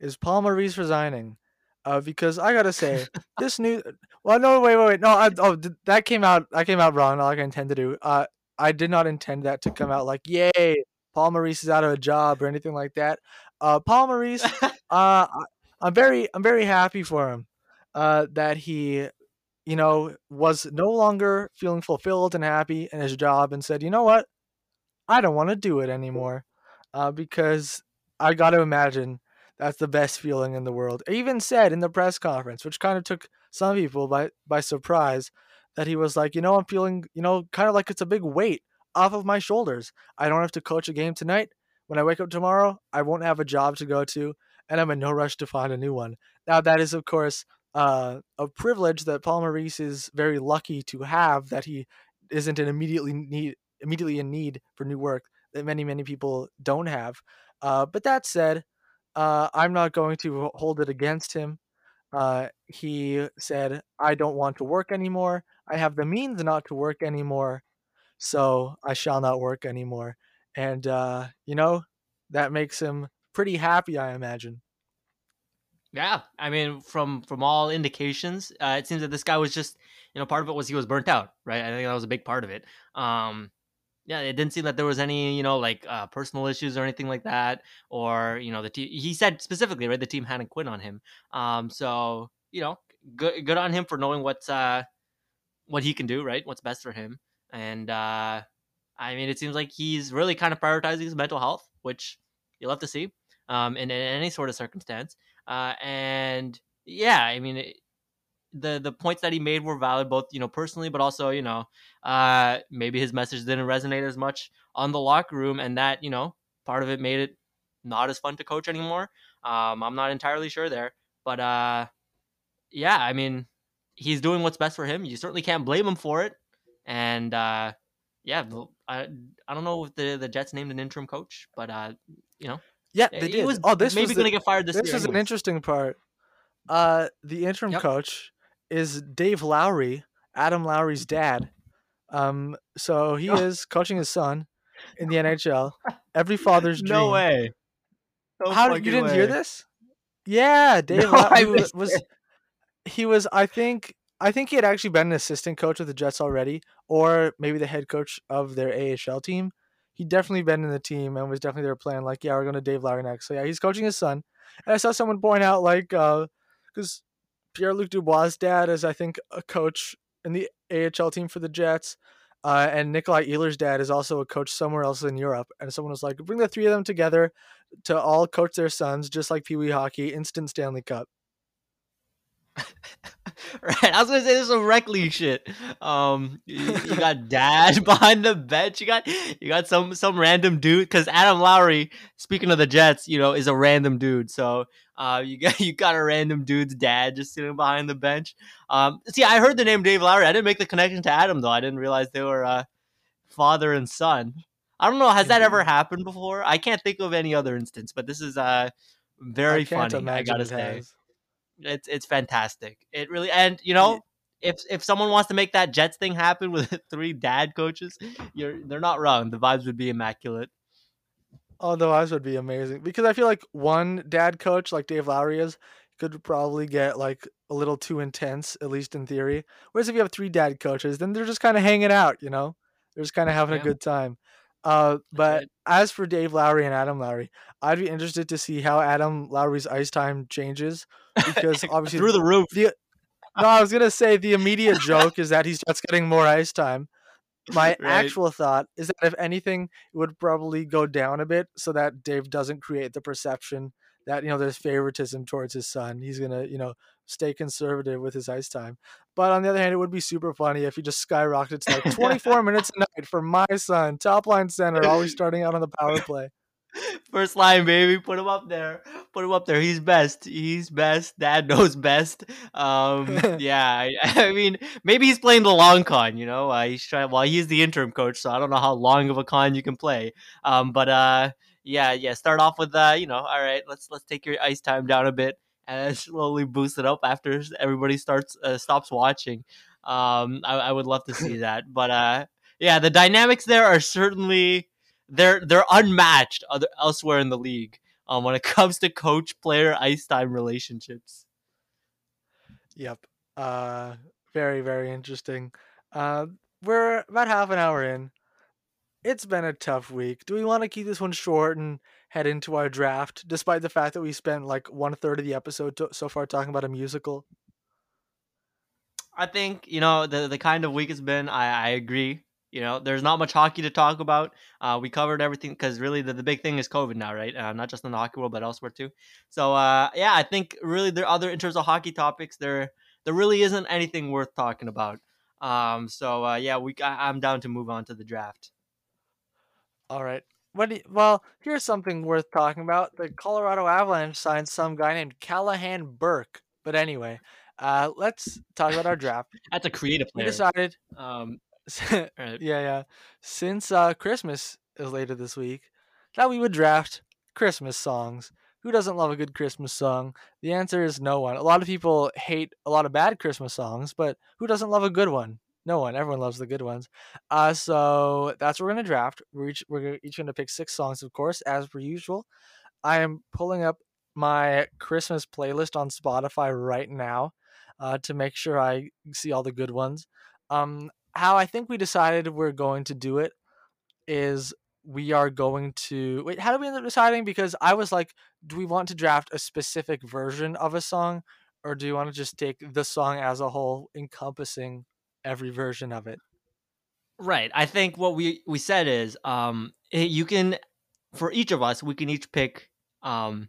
is Paul Maurice resigning uh, because I gotta say [LAUGHS] this new. Well, no, wait, wait, wait. No, I, oh, that came out. I came out wrong. Like I intend to. Do. Uh, I did not intend that to come out like, yay, Paul Maurice is out of a job or anything like that. Uh, Paul Maurice, [LAUGHS] uh, I'm very, I'm very happy for him. Uh, that he, you know, was no longer feeling fulfilled and happy in his job and said, you know what, I don't want to do it anymore, uh, because I got to imagine that's the best feeling in the world. Even said in the press conference, which kind of took some people by by surprise, that he was like, you know, I'm feeling, you know, kind of like it's a big weight off of my shoulders. I don't have to coach a game tonight. When I wake up tomorrow, I won't have a job to go to, and I'm in no rush to find a new one. Now, that is, of course, uh, a privilege that Paul Maurice is very lucky to have. That he isn't in immediately need immediately in need for new work that many many people don't have. Uh, but that said, uh, I'm not going to hold it against him. Uh, he said, I don't want to work anymore. I have the means not to work anymore. So I shall not work anymore. And, uh, you know, that makes him pretty happy, I imagine. Yeah, I mean, from from all indications, uh, it seems that this guy was just, you know, part of it was he was burnt out, right? I think that was a big part of it. Um, yeah, it didn't seem that there was any, you know, like uh, personal issues or anything like that, or you know, the team. He said specifically, right, the team hadn't quit on him. Um, so you know, good good on him for knowing what's uh what he can do, right, what's best for him, and uh, I mean, it seems like he's really kind of prioritizing his mental health, which you'll have to see, um, in, in any sort of circumstance, uh, and yeah, I mean. It, the the points that he made were valid both you know personally but also you know uh maybe his message didn't resonate as much on the locker room and that you know part of it made it not as fun to coach anymore. Um i'm not entirely sure there but uh yeah i mean he's doing what's best for him. You certainly can't blame him for it. And uh yeah i i don't know if the the jets named an interim coach but uh you know yeah they did. was oh this maybe was gonna get fired this, this year is an interesting part. Uh the interim Yep. coach is Dave Lowry, Adam Lowry's dad. Um, so he [LAUGHS] is coaching his son in the [LAUGHS] NHL. Every father's dream. no way No How did you didn't hear this? Yeah, [LAUGHS] Dave No, Low- I was, was he was I think I think he had actually been an assistant coach with the Jets already, or maybe the head coach of their AHL team. He'd definitely been in the team and was definitely there playing like, yeah, we're going to Dave Lowry next. So yeah, he's coaching his son. And I saw someone point out like, because Pierre Luc Dubois' dad is I think a coach in the AHL team for the Jets. Uh, and Nikolaj Ehlers' dad is also a coach somewhere else in Europe. And someone was like, bring the three of them together to all coach their sons, just like Pee Wee hockey, instant Stanley Cup. [LAUGHS] [LAUGHS] right. I was gonna say this is some rec league shit. Um, you, you got [LAUGHS] dad behind the bench. You got you got some some random dude because Adam Lowry, speaking of the Jets, you know, is a random dude. So uh, you got [LAUGHS] you got a random dude's dad just sitting behind the bench. Um, see, I heard the name Dave Lowry. I didn't make the connection to Adam though. I didn't realize they were uh, father and son. I don't know. Has that ever happened before? I can't think of any other instance, but this is uh very I funny. I gotta say has. It's it's fantastic. It really and you know if if someone wants to make that Jets thing happen with [LAUGHS] three dad coaches, you're they're not wrong. The vibes would be immaculate. Oh, Otherwise, would be amazing because I feel like one dad coach like Dave Lowry is could probably get like a little too intense, at least in theory. Whereas if you have three dad coaches, then they're just kind of hanging out, you know, they're just kind of having Yeah, a good time. Uh, but right. as for Dave Lowry and Adam Lowry, I'd be interested to see how Adam Lowry's ice time changes because [LAUGHS] obviously Through the roof. the no, I was gonna say the immediate joke is that he starts getting more ice time, my [LAUGHS] Right. actual thought is that if anything, it would probably go down a bit so that Dave doesn't create the perception that you know there's favoritism towards his son. He's gonna you know stay conservative with his ice time. But on the other hand, it would be super funny if he just skyrocketed to like 24 [LAUGHS] minutes a night for my son, top line center, always [LAUGHS] starting out on the power play. First line, baby. Put him up there. Put him up there. He's best. He's best. Dad [LAUGHS] knows best. Um, yeah. I, I mean, maybe he's playing the long con. You know, uh, he's trying. Well, he's the interim coach, so I don't know how long of a con you can play. Um, but uh, yeah, yeah. Start off with uh, you know, all right. Let's let's take your ice time down a bit and [LAUGHS] slowly boost it up after everybody starts uh, stops watching. Um, I, I would love to see [LAUGHS] that. But uh, yeah, the dynamics there are certainly they're they're unmatched other elsewhere in the league um, when it [LAUGHS] comes to coach player ice time relationships. Yep. Uh, very very interesting. Uh, we're about half an hour in. It's been a tough week. Do we want to keep this one short and head into our draft, despite the fact that we spent like one third of the episode to- so far talking about a musical? I think you know the the kind of week it's been. I I agree. You know, there's not much hockey to talk about. Uh, we covered everything because really the, the big thing is COVID now, right? Uh, not just in the hockey world, but elsewhere too. So uh, yeah, I think really there are other in terms of hockey topics there there really isn't anything worth talking about. Um, so uh, yeah, we I, I'm down to move on to the draft. All right. What do you, well, here's something worth talking about. The Colorado Avalanche signed some guy named Callahan Burke. But anyway, uh, let's talk about our draft. [LAUGHS] That's a creative We player. decided Um, [LAUGHS] yeah, yeah. Since uh, Christmas is later this week, that we would draft Christmas songs. Who doesn't love a good Christmas song? The answer is no one. A lot of people hate a lot of bad Christmas songs, but who doesn't love a good one? No one. Everyone loves the good ones. Uh, so that's what we're gonna draft. We're each we're each gonna pick six songs, of course, as per usual. I am pulling up my Christmas playlist on Spotify right now uh, to make sure I see all the good ones. Um, how I think we decided we're going to do it is we are going to wait. How do we end up deciding? Because I was like, do we want to draft a specific version of a song, or do you want to just take the song as a whole, encompassing every version of it? Right. I think what we we said is um you can for each of us we can each pick um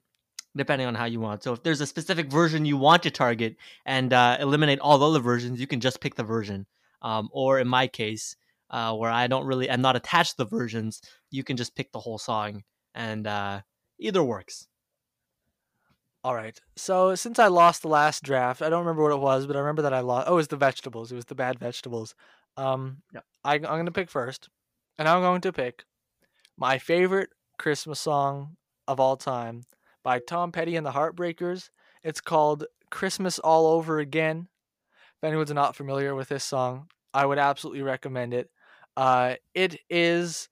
depending on how you want. So if there's a specific version you want to target and uh, eliminate all the other versions, you can just pick the version. Um, or in my case, uh, where I don't really I'm not attached to the versions, you can just pick the whole song and uh, either works. All right. So since I lost the last draft, I don't remember what it was, but I remember that I lost. Oh, it was the vegetables. It was the bad vegetables. Um, Yep. I, I'm going to pick first, and I'm going to pick my favorite Christmas song of all time by Tom Petty and the Heartbreakers. It's called "Christmas All Over Again." If anyone's not familiar with this song, I would absolutely recommend it. Uh, it is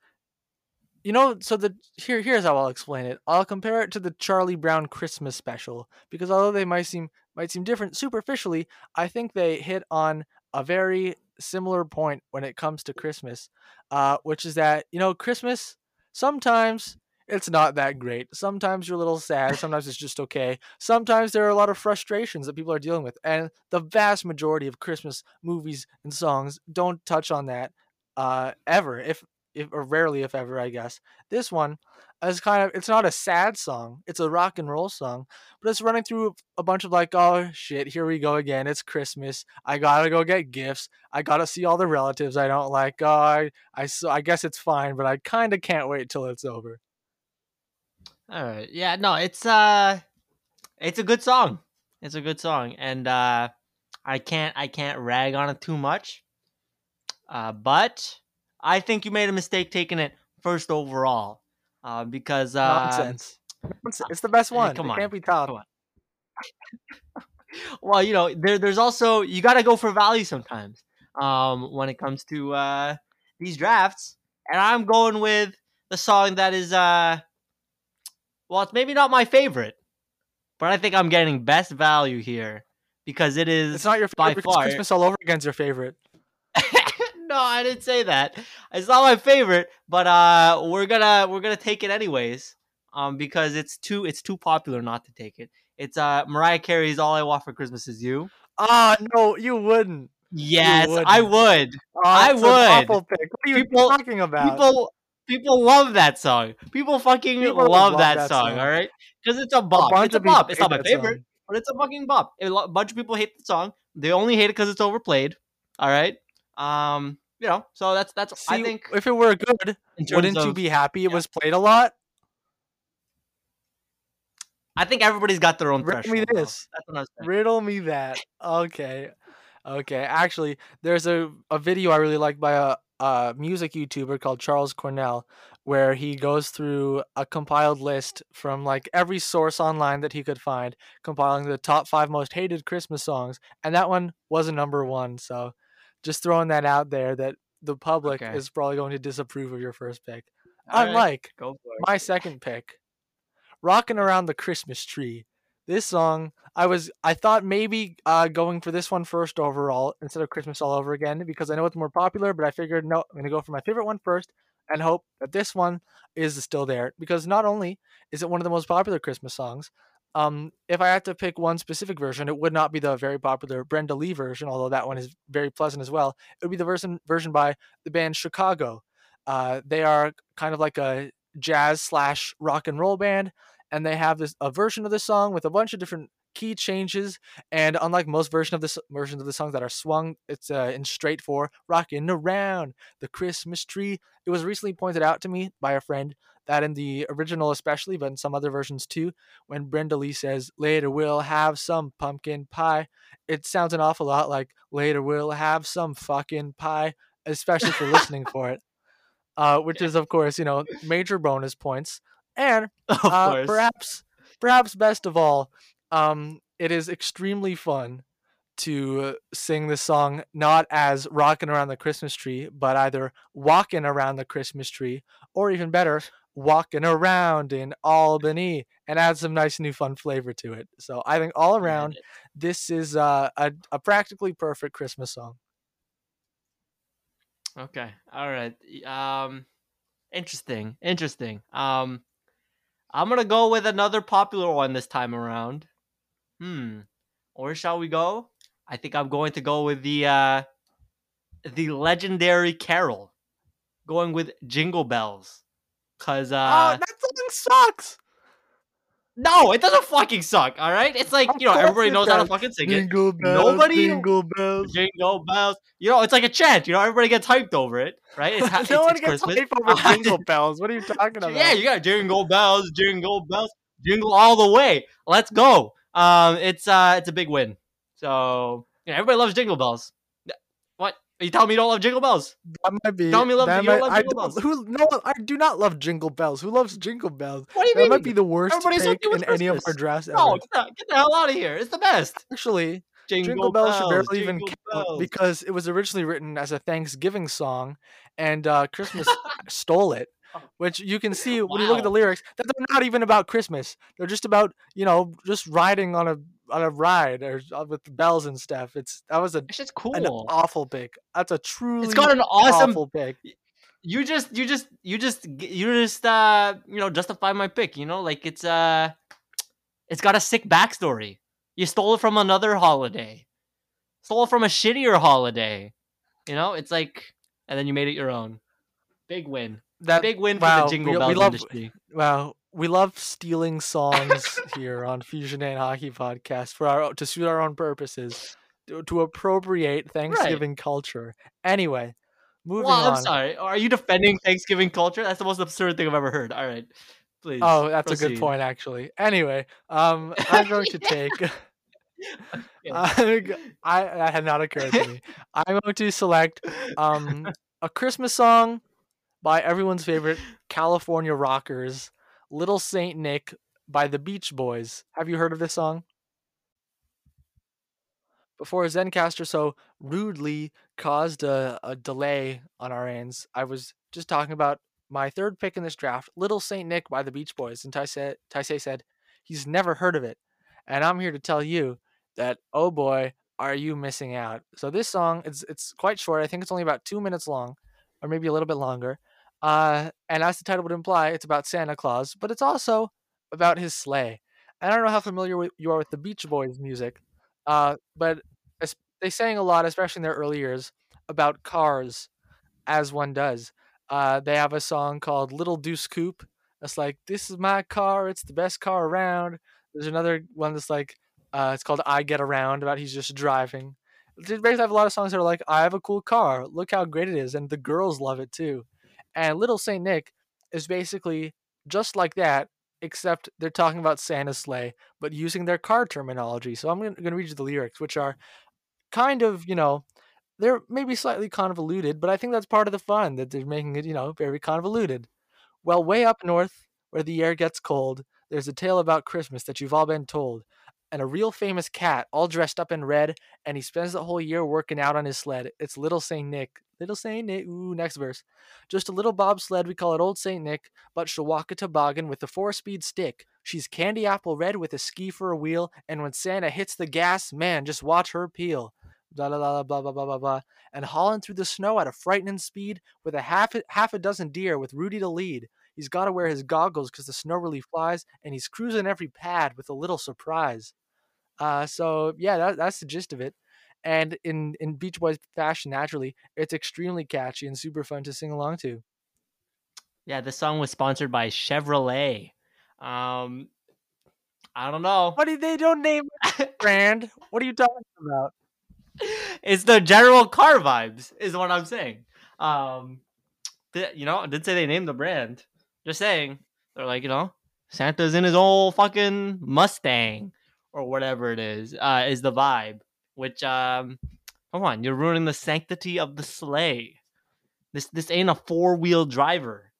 you know, so the here here's how I'll explain it. I'll compare it to the Charlie Brown Christmas special because although they might seem might seem different superficially, I think they hit on a very similar point when it comes to Christmas, uh, which is that you know Christmas sometimes it's not that great. Sometimes you're a little sad. Sometimes it's just okay. Sometimes there are a lot of frustrations that people are dealing with, and the vast majority of Christmas movies and songs don't touch on that uh, ever. If if or rarely if ever, I guess. This one is kind of it's not a sad song. It's a rock and roll song, but it's running through a bunch of like, oh shit, here we go again. It's Christmas. I gotta go get gifts. I gotta see all the relatives I don't like. Oh, I I, so I guess it's fine, but I kind of can't wait till it's over. All right. Yeah, no, it's uh it's a good song. It's a good song and uh I can't I can't rag on it too much. Uh but I think you made a mistake taking it first overall. Uh because uh Nonsense. It's the best one. come it on, can't be topped. one. [LAUGHS] well, you know, there there's also you got to go for value sometimes. Um when it comes to uh these drafts and I'm going with the song that is uh Well, it's maybe not my favorite, but I think I'm getting best value here because it is. It's not your favorite. because far- Christmas all over again's your favorite. No, I didn't say that. It's not my favorite, but uh, we're gonna we're gonna take it anyways. Um, because it's too it's too popular not to take it. It's uh Mariah Carey's "All I Want for Christmas Is You." Ah, no, you wouldn't. Yes, I wouldn't. would. Oh, I would. awful pick. What are you People- talking about? People people love that song. People fucking People love, love that, that song, song. All right, because it's a A bop. bunch It's a bop. It's not my favorite, song. but it's a fucking bop. A bunch of people hate the song. They only hate it because it's overplayed. All right. Um, you know, so that's that's. I think if it were good, wouldn't you be happy it yeah. was played a lot? I think everybody's got their own Riddle me this. That's what I was. Riddle me that. Okay. Okay. Actually, there's a, a video I really like by a, a music YouTuber called Charles Cornell where he goes through a compiled list from like every source online that he could find, compiling the top five most hated Christmas songs. And that one was a number one. So just throwing that out there that the public Okay. is probably going to disapprove of your first pick. All right, Unlike it. my second pick rocking around the christmas tree this song i was i thought maybe uh going for this one first overall instead of christmas all over again because i know it's more popular but i figured no i'm gonna go for my favorite one first and hope that this one is still there because not only is it one of the most popular christmas songs um if i had to pick one specific version it would not be the very popular brenda lee version although that one is very pleasant as well. It would be the version version by the band chicago. Uh they are kind of like a jazz slash rock and roll band and they have this a version of the song with a bunch of different key changes and unlike most version of this versions of the songs that are swung it's uh, in straight four rocking around the christmas tree. It was recently pointed out to me by a friend that in the original especially but in some other versions too when brenda lee says later we'll have some pumpkin pie it sounds an awful lot like later we'll have some fucking pie especially for listening for it. Uh, which is of course you know major bonus points. And [LAUGHS] uh, perhaps perhaps best of all um it is extremely fun to sing this song not as rocking around the christmas tree but either walking around the christmas tree or even better walking around in albany and add some nice new fun flavor to it so i think all around this is uh, a, a practically perfect christmas song Okay. All right. Um interesting. Interesting. Um I'm going to go with another popular one this time around. Hmm. Or shall we go? I think I'm going to go with the uh the legendary Carol. Going with Jingle Bells. Cuz uh oh that song sucks no, it doesn't fucking suck, all right? It's like, you know, everybody knows how to fucking sing it. jingle bells Nobody- jingle bells Jingle bells. You know, it's like a chant. You know, everybody gets hyped over it, right? It's, ha- [LAUGHS] it's, no one it's gets Christmas. hype over [LAUGHS] jingle bells. What are you talking about? Yeah, you got jingle bells, jingle bells, jingle all the way. Let's go. Um, it's uh, it's a big win. So everybody loves jingle bells. You telling me you don't love jingle bells? that might be. Tell me you love- that you don't might- love Jingle Bells. Who? No, I do not love jingle bells. Who loves jingle bells? What do you That mean? might be the worst Everybody's pick in any of our Christmas. drafts no, get the, get the hell out of here. It's the best. Actually, Jingle, jingle, bells, should barely even jingle count bells. because it was originally written as a Thanksgiving song, and uh, Christmas [LAUGHS] stole it. Which you can see when you look at the Wow. lyrics that they're not even about Christmas. They're just about you know just riding on a on a ride or uh, with bells and stuff. It's that was a It's just an cool. awful pick. That's a truly It's got an awesome awful pick. you just you just you just you just uh you know justify my pick you know like it's uh it's got a sick backstory you stole it from another holiday stole it from a shittier holiday you know it's like and then you made it your own big win That big win for wow, the jingle we, bells we love industry wow we love stealing songs here on Fusion and Hockey Podcast for our to suit our own purposes to, to appropriate Thanksgiving culture. Anyway, moving on. well i'm on. sorry are you defending thanksgiving culture that's the most absurd thing i've ever heard all right please Oh, that's a good point, actually. Anyway, um, I'm going to take. [LAUGHS] [LAUGHS] I, I that had not occurred to me. I'm going to select um a Christmas song by everyone's favorite California rockers, "Little Saint Nick" by the Beach Boys. Have you heard of this song? Before Zencastr so rudely caused a, a delay on our ends, I was just talking about my third pick in this draft, Little Saint Nick by the Beach Boys. And Taisei, said he's never heard of it. And I'm here to tell you that, oh boy, are you missing out. So this song, it's, it's quite short. I think it's only about two minutes long, or maybe a little bit longer. Uh, and as the title would imply, it's about Santa Claus, but it's also about his sleigh. And I don't know how familiar you are with the Beach Boys music, uh, but they sang a lot, especially in their early years, about cars, as one does. Uh, they have a song called Little Deuce Coupe. That's like, this is my car. It's the best car around. There's another one that's like, uh, it's called I Get Around, about he's just driving. They basically have a lot of songs that are like, I have a cool car. Look how great it is. And the girls love it too. And Little Saint Nick is basically just like that, except they're talking about Santa's sleigh, but using their car terminology. So I'm going to read you the lyrics, which are kind of, you know, they're maybe slightly convoluted, but I think that's part of the fun that they're making it, you know, very convoluted. Well, way up north, where the air gets cold, there's a tale about Christmas that you've all been told. And a real famous cat, all dressed up in red, and he spends the whole year working out on his sled. It's Little Saint Nick. Little Saint Nick. Ooh, next verse. Just a little bobsled, we call it Old Saint Nick, but she'll walk a toboggan with a four speed stick. She's candy apple red with a ski for a wheel, and when Santa hits the gas, man, just watch her peel. da da da blah, blah, blah, blah, blah. And hauling through the snow at a frightening speed with a half, half a dozen deer with Rudy to lead. He's got to wear his goggles because the snow really flies, and he's cruising every pad with a little surprise. Uh, so, yeah, that, that's the gist of it. And in in Beach Boys fashion, naturally, it's extremely catchy and super fun to sing along to. Yeah, this song was sponsored by Chevrolet. Um, I don't know. What do they don't name [LAUGHS] brand? What are you talking about? it's the general car vibes, is what I'm saying. Um, you know, I did say they named the brand. Just saying, they're like, you know, Santa's in his old fucking Mustang or whatever it is. Uh, is the vibe. Which, um, come on, you're ruining the sanctity of the sleigh. This this ain't a four wheel driver.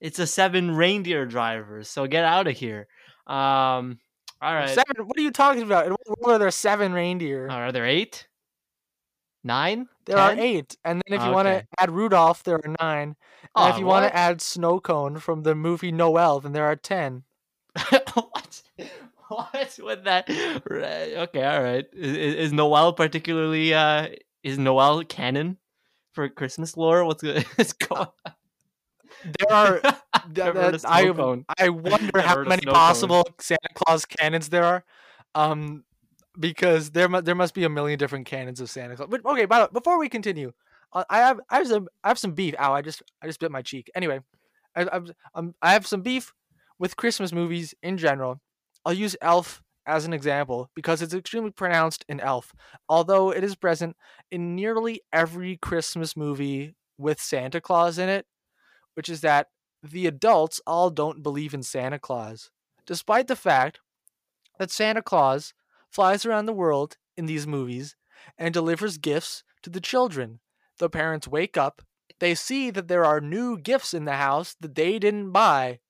It's a seven reindeer driver. So get out of here. Um, all right. Seven. What are you talking about? In what world are there seven reindeer? Are there eight? Nine? There Ten? are eight, and then if you Okay. want to add Rudolph, there are nine. And if you want to add Snow Cone from the movie Noelle, then there are ten. [LAUGHS] what? [LAUGHS] What's with that? Okay, all right. Is, is Noelle particularly? Uh, is Noelle canon for Christmas lore? What's? [LAUGHS] What's going? [LAUGHS] There are. th- Never heard of that- I cone. I wonder how many snow cone. possible Santa Claus canons there are, um, because there mu- there must be a million different canons of Santa Claus. But okay, by the way, before we continue, uh, I have I have some I have some beef. Ow! I just I just bit my cheek. Anyway, I I've, um, I have some beef with Christmas movies in general. I'll use Elf as an example because it's extremely pronounced in Elf, although it is present in nearly every Christmas movie with Santa Claus in it, which is that the adults all don't believe in Santa Claus, despite the fact that Santa Claus flies around the world in these movies and delivers gifts to the children. The parents wake up, they see that there are new gifts in the house that they didn't buy,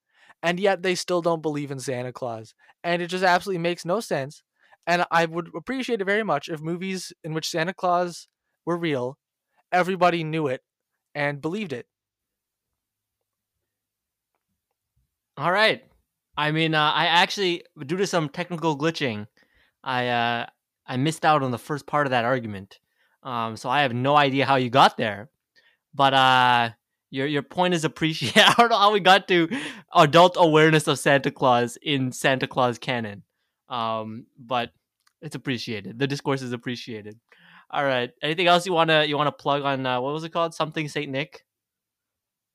and yet they still don't believe in Santa Claus. And it just absolutely makes no sense. And I would appreciate it very much if movies in which Santa Claus were real, everybody knew it and believed it. All right. I mean, uh, I actually, due to some technical glitching, I uh, I missed out on the first part of that argument. Um, so I have no idea how you got there. But uh, your your point is appreciated. [LAUGHS] I don't know how we got to adult awareness of Santa Claus in Santa Claus canon. Um, but it's appreciated. The discourse is appreciated. All right. Anything else you wanna you wanna plug on? Uh, what was it called? Something Saint Nick.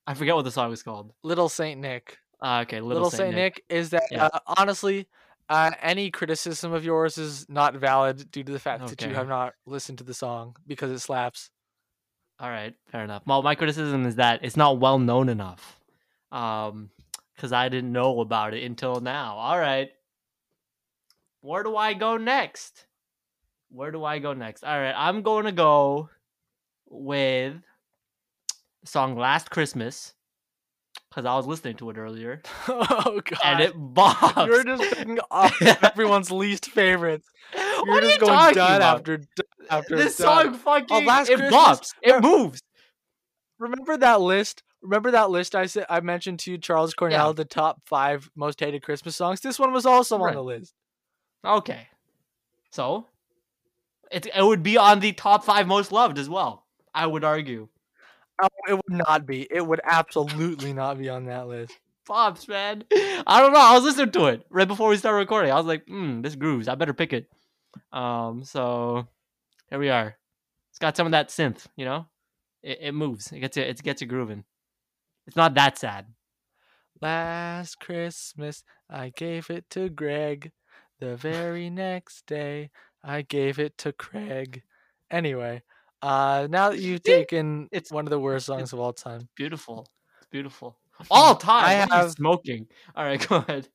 I forget what the song was called. Little Saint Nick. Uh, okay, Little, Little, Saint, Nick. is that Yeah. uh, honestly, uh, any criticism of yours is not valid due to the fact that you have not listened to the song because it slaps. All right, fair enough. Well, my criticism is that it's not well known enough. Um, because I didn't know about it until now. All right. Where do I go next? Where do I go next? All right, I'm going to go with the song Last Christmas because I was listening to it earlier [LAUGHS] oh god. and it bombs. You're just picking off everyone's least favorites. [LAUGHS] You're what just you going about? after after this song fucking oh, Last it Christmas? bops. [LAUGHS] It moves. Remember that list remember that list I said I mentioned to you, Charles Cornell, the top five most hated Christmas songs. This one was also Right. on the list. Okay. So it it would be on the top five most loved as well. I would argue. Oh, it would not be. It would absolutely not be on that list. Pops, man. I don't know. I was listening to it right before we started recording. I was like, hmm, this grooves. I better pick it. Um, so here we are. It's got some of that synth, you know? It, it moves. It gets you it gets you grooving. It's not that sad. Last Christmas, I gave it to Greg. The very next day, I gave it to Craig. Anyway, uh, now that you've taken It's- one of the worst songs of all time, Beautiful. It's beautiful. All time. I What are you have- smoking. [LAUGHS] All right, go ahead.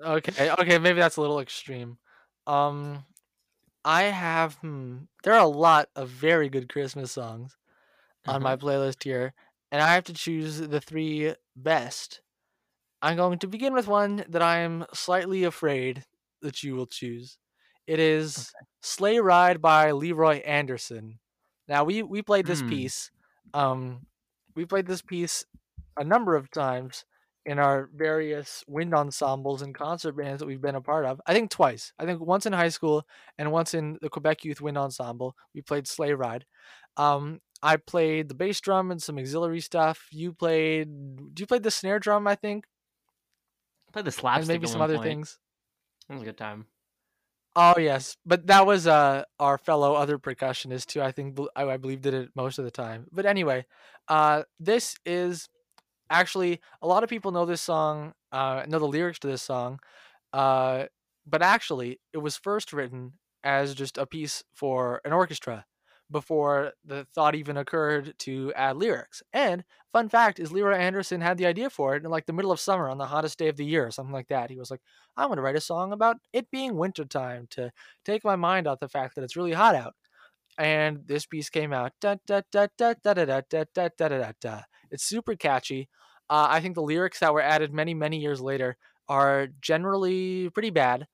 okay, okay, maybe that's a little extreme. Um, I have, hmm, there are a lot of very good Christmas songs on Mhm. my playlist here, and I have to choose the three best. I'm going to begin with one that I am slightly afraid that you will choose. It is Sleigh Ride by Leroy Anderson. Now we we played this Hmm. piece. Um we played this piece a number of times in our various wind ensembles and concert bands that we've been a part of. I think twice. I think once in high school and once in the Quebec Youth Wind Ensemble. We played Sleigh Ride. Um, I played the bass drum and some auxiliary stuff. You played. You played the snare drum, I think, Play the slapstick. and maybe some other point. things. That was a good time. Oh yes, but that was uh our fellow other percussionist too. I think I, I believe did it most of the time. But anyway, uh, this is actually a lot of people know this song, uh, know the lyrics to this song, uh, but actually it was first written as just a piece for an orchestra before the thought even occurred to add lyrics. And fun fact is Leroy Anderson had the idea for it in like the middle of summer on the hottest day of the year or something like that. He was like, I'm going to write a song about it being wintertime to take my mind off the fact that it's really hot out. And this piece came out. It's super catchy. Uh, I think the lyrics that were added many, many years later are generally pretty bad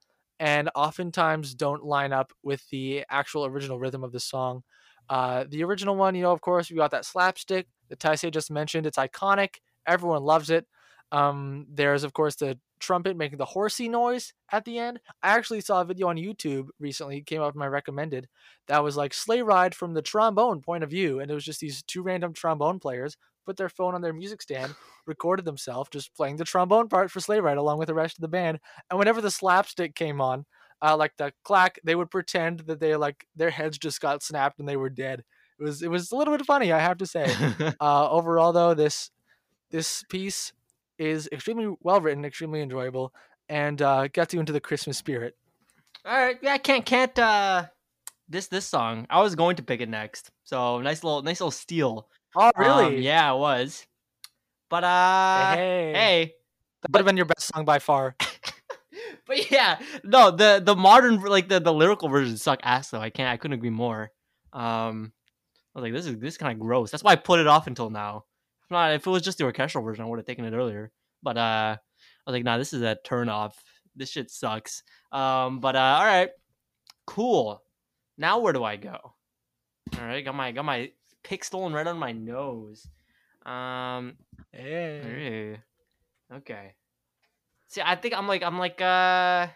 and oftentimes don't line up with the actual original rhythm of the song. Uh, the original one, you know, of course, we got that slapstick that Taisei just mentioned. It's iconic. Everyone loves it. Um, there's, of course, the trumpet making the horsey noise at the end. I actually saw a video on YouTube recently, it came up in my recommended, that was like sleigh ride from the trombone point of view. And it was just these two random trombone players put their phone on their music stand, recorded themselves just playing the trombone part for sleigh ride along with the rest of the band. And whenever the slapstick came on, uh, like the clack, they would pretend that they like their heads just got snapped and they were dead. It was it was a little bit funny, I have to say. [LAUGHS] Uh, overall, though, this this piece is extremely well written, extremely enjoyable, and uh, gets you into the Christmas spirit. All right, yeah, I can't can't uh this this song. I was going to pick it next. So nice little nice little steal. Oh, Um, really? yeah, it was. But uh Hey, hey, that would have been your best song by far. [LAUGHS] [LAUGHS] but yeah, no, the the modern like the, the lyrical versions suck ass though. I can't I couldn't agree more. Um I was like this is this kind of gross. That's why I put it off until now. If not if it was just the orchestral version, I would have taken it earlier. But uh I was like, nah, this is a turn off. This shit sucks. Um but uh all right. Cool. Now where do I go? All right, got my got my pick stolen right on my nose. Um Hey. Hey. Okay. See, I think I'm like I'm like uh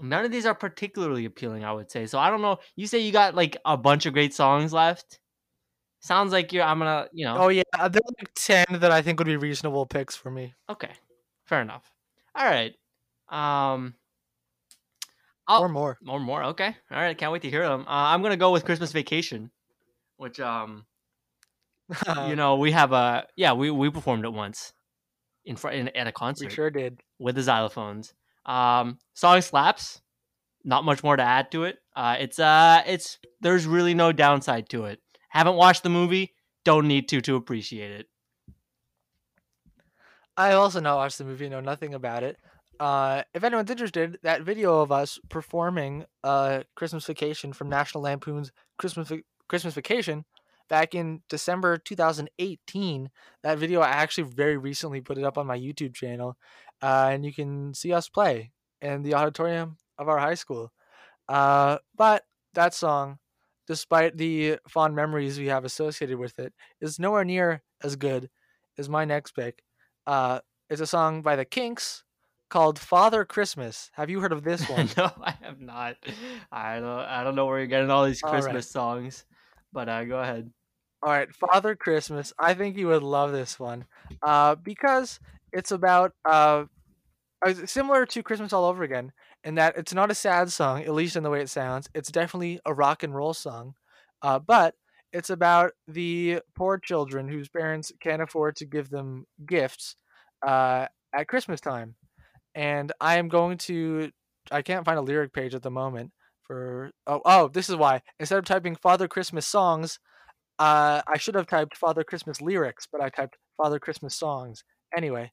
none of these are particularly appealing, I would say. So I don't know. You say you got like a bunch of great songs left. Sounds like you're I'm gonna, you know. Oh yeah, uh, there are like ten that I think would be reasonable picks for me, Okay. Fair enough. All right. Um Oh. or more. more more. Okay. All right, can't wait to hear them. Uh, I'm to go with Christmas Vacation, which um [LAUGHS] you know, we have a yeah, we we performed it once in front in, at a we concert. sure did. with the xylophones. Um, song slaps. Not much more to add to it. Uh, it's uh, it's there's really no downside to it. Haven't watched the movie. Don't need to to appreciate it. I also not watched the movie, know nothing about it. Uh, if anyone's interested, that video of us performing uh, Christmas Vacation from National Lampoon's Christmas Christmas Vacation back in December 2018, that video I actually very recently put it up on my YouTube channel, uh, and you can see us play in the auditorium of our high school. Uh, but that song despite the fond memories we have associated with it, is nowhere near as good as my next pick. Uh, it's a song by the Kinks called "Father Christmas." Have you heard of this [LAUGHS] one? no, I have not. I don't. I don't know where you're getting all these Christmas right. songs, but uh, go ahead. All right, Father Christmas. I think you would love this one, uh, because it's about uh, uh, similar to Christmas All Over Again, in that it's not a sad song, at least in the way it sounds. It's definitely a rock and roll song, uh, but it's about the poor children whose parents can't afford to give them gifts uh, at Christmas time. And I am going to. I can't find a lyric page at the moment for. Oh, oh, this is why. Instead of typing Father Christmas songs, uh, I should have typed Father Christmas lyrics, but I typed Father Christmas songs. Anyway,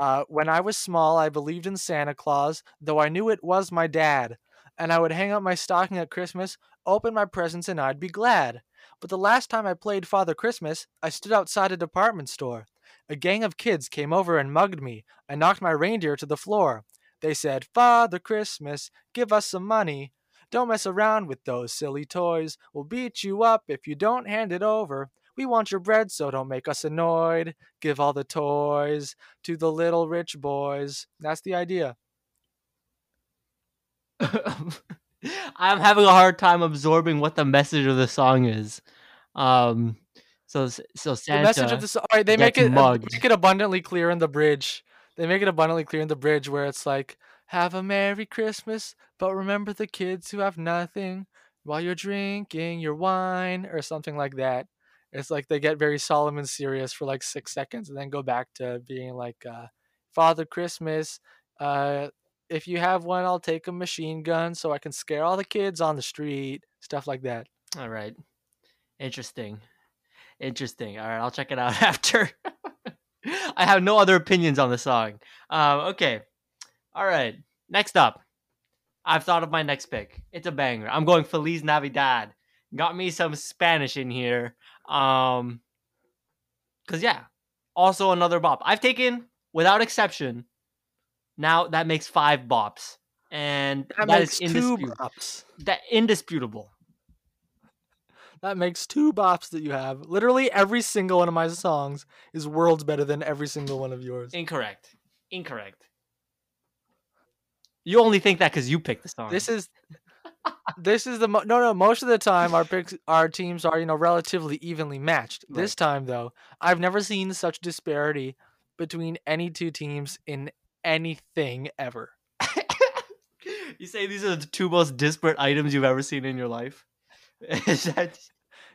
uh, when I was small, I believed in Santa Claus, though I knew it was my dad. And I would hang up my stocking at Christmas, open my presents, and I'd be glad. But the last time I played Father Christmas, I stood outside a department store. A gang of kids came over and mugged me. I knocked my reindeer to the floor. They said, Father Christmas, give us some money. Don't mess around with those silly toys. We'll beat you up if you don't hand it over. We want your bread, so don't make us annoyed. Give all the toys to the little rich boys. That's the idea. [LAUGHS] I'm having a hard time absorbing what the message of the song is. Um, so so Santa. the message of the song. All right, they make it mugged. make it abundantly clear in the bridge. They make it abundantly clear in the bridge where it's like, "Have a merry Christmas, but remember the kids who have nothing while you're drinking your wine," or something like that. It's like they get very solemn and serious for like six seconds, and then go back to being like, uh, "Father Christmas, uh, if you have one, I'll take a machine gun so I can scare all the kids on the street." Stuff like that. All right. Interesting. Interesting. All right, I'll check it out [LAUGHS] after. [LAUGHS] I have no other opinions on the song. Um, okay. All right. Next up, I've thought of my next pick. It's a banger. I'm going Feliz Navidad. Got me some Spanish in here. Um, cause yeah, also another bop. I've taken without exception. Now that makes five bops, and That, that is two indisputable. bops. That indisputable. [LAUGHS] That makes two bops that you have. Literally every single one of my songs is worlds better than every single one of yours. Incorrect. Incorrect. You only think that because you picked the song. This is this is the mo- no no most of the time our picks our teams are you know relatively evenly matched. This time though, I've never seen such disparity between any two teams in anything ever. [LAUGHS] you say these are the two most disparate items you've ever seen in your life. [LAUGHS] Is that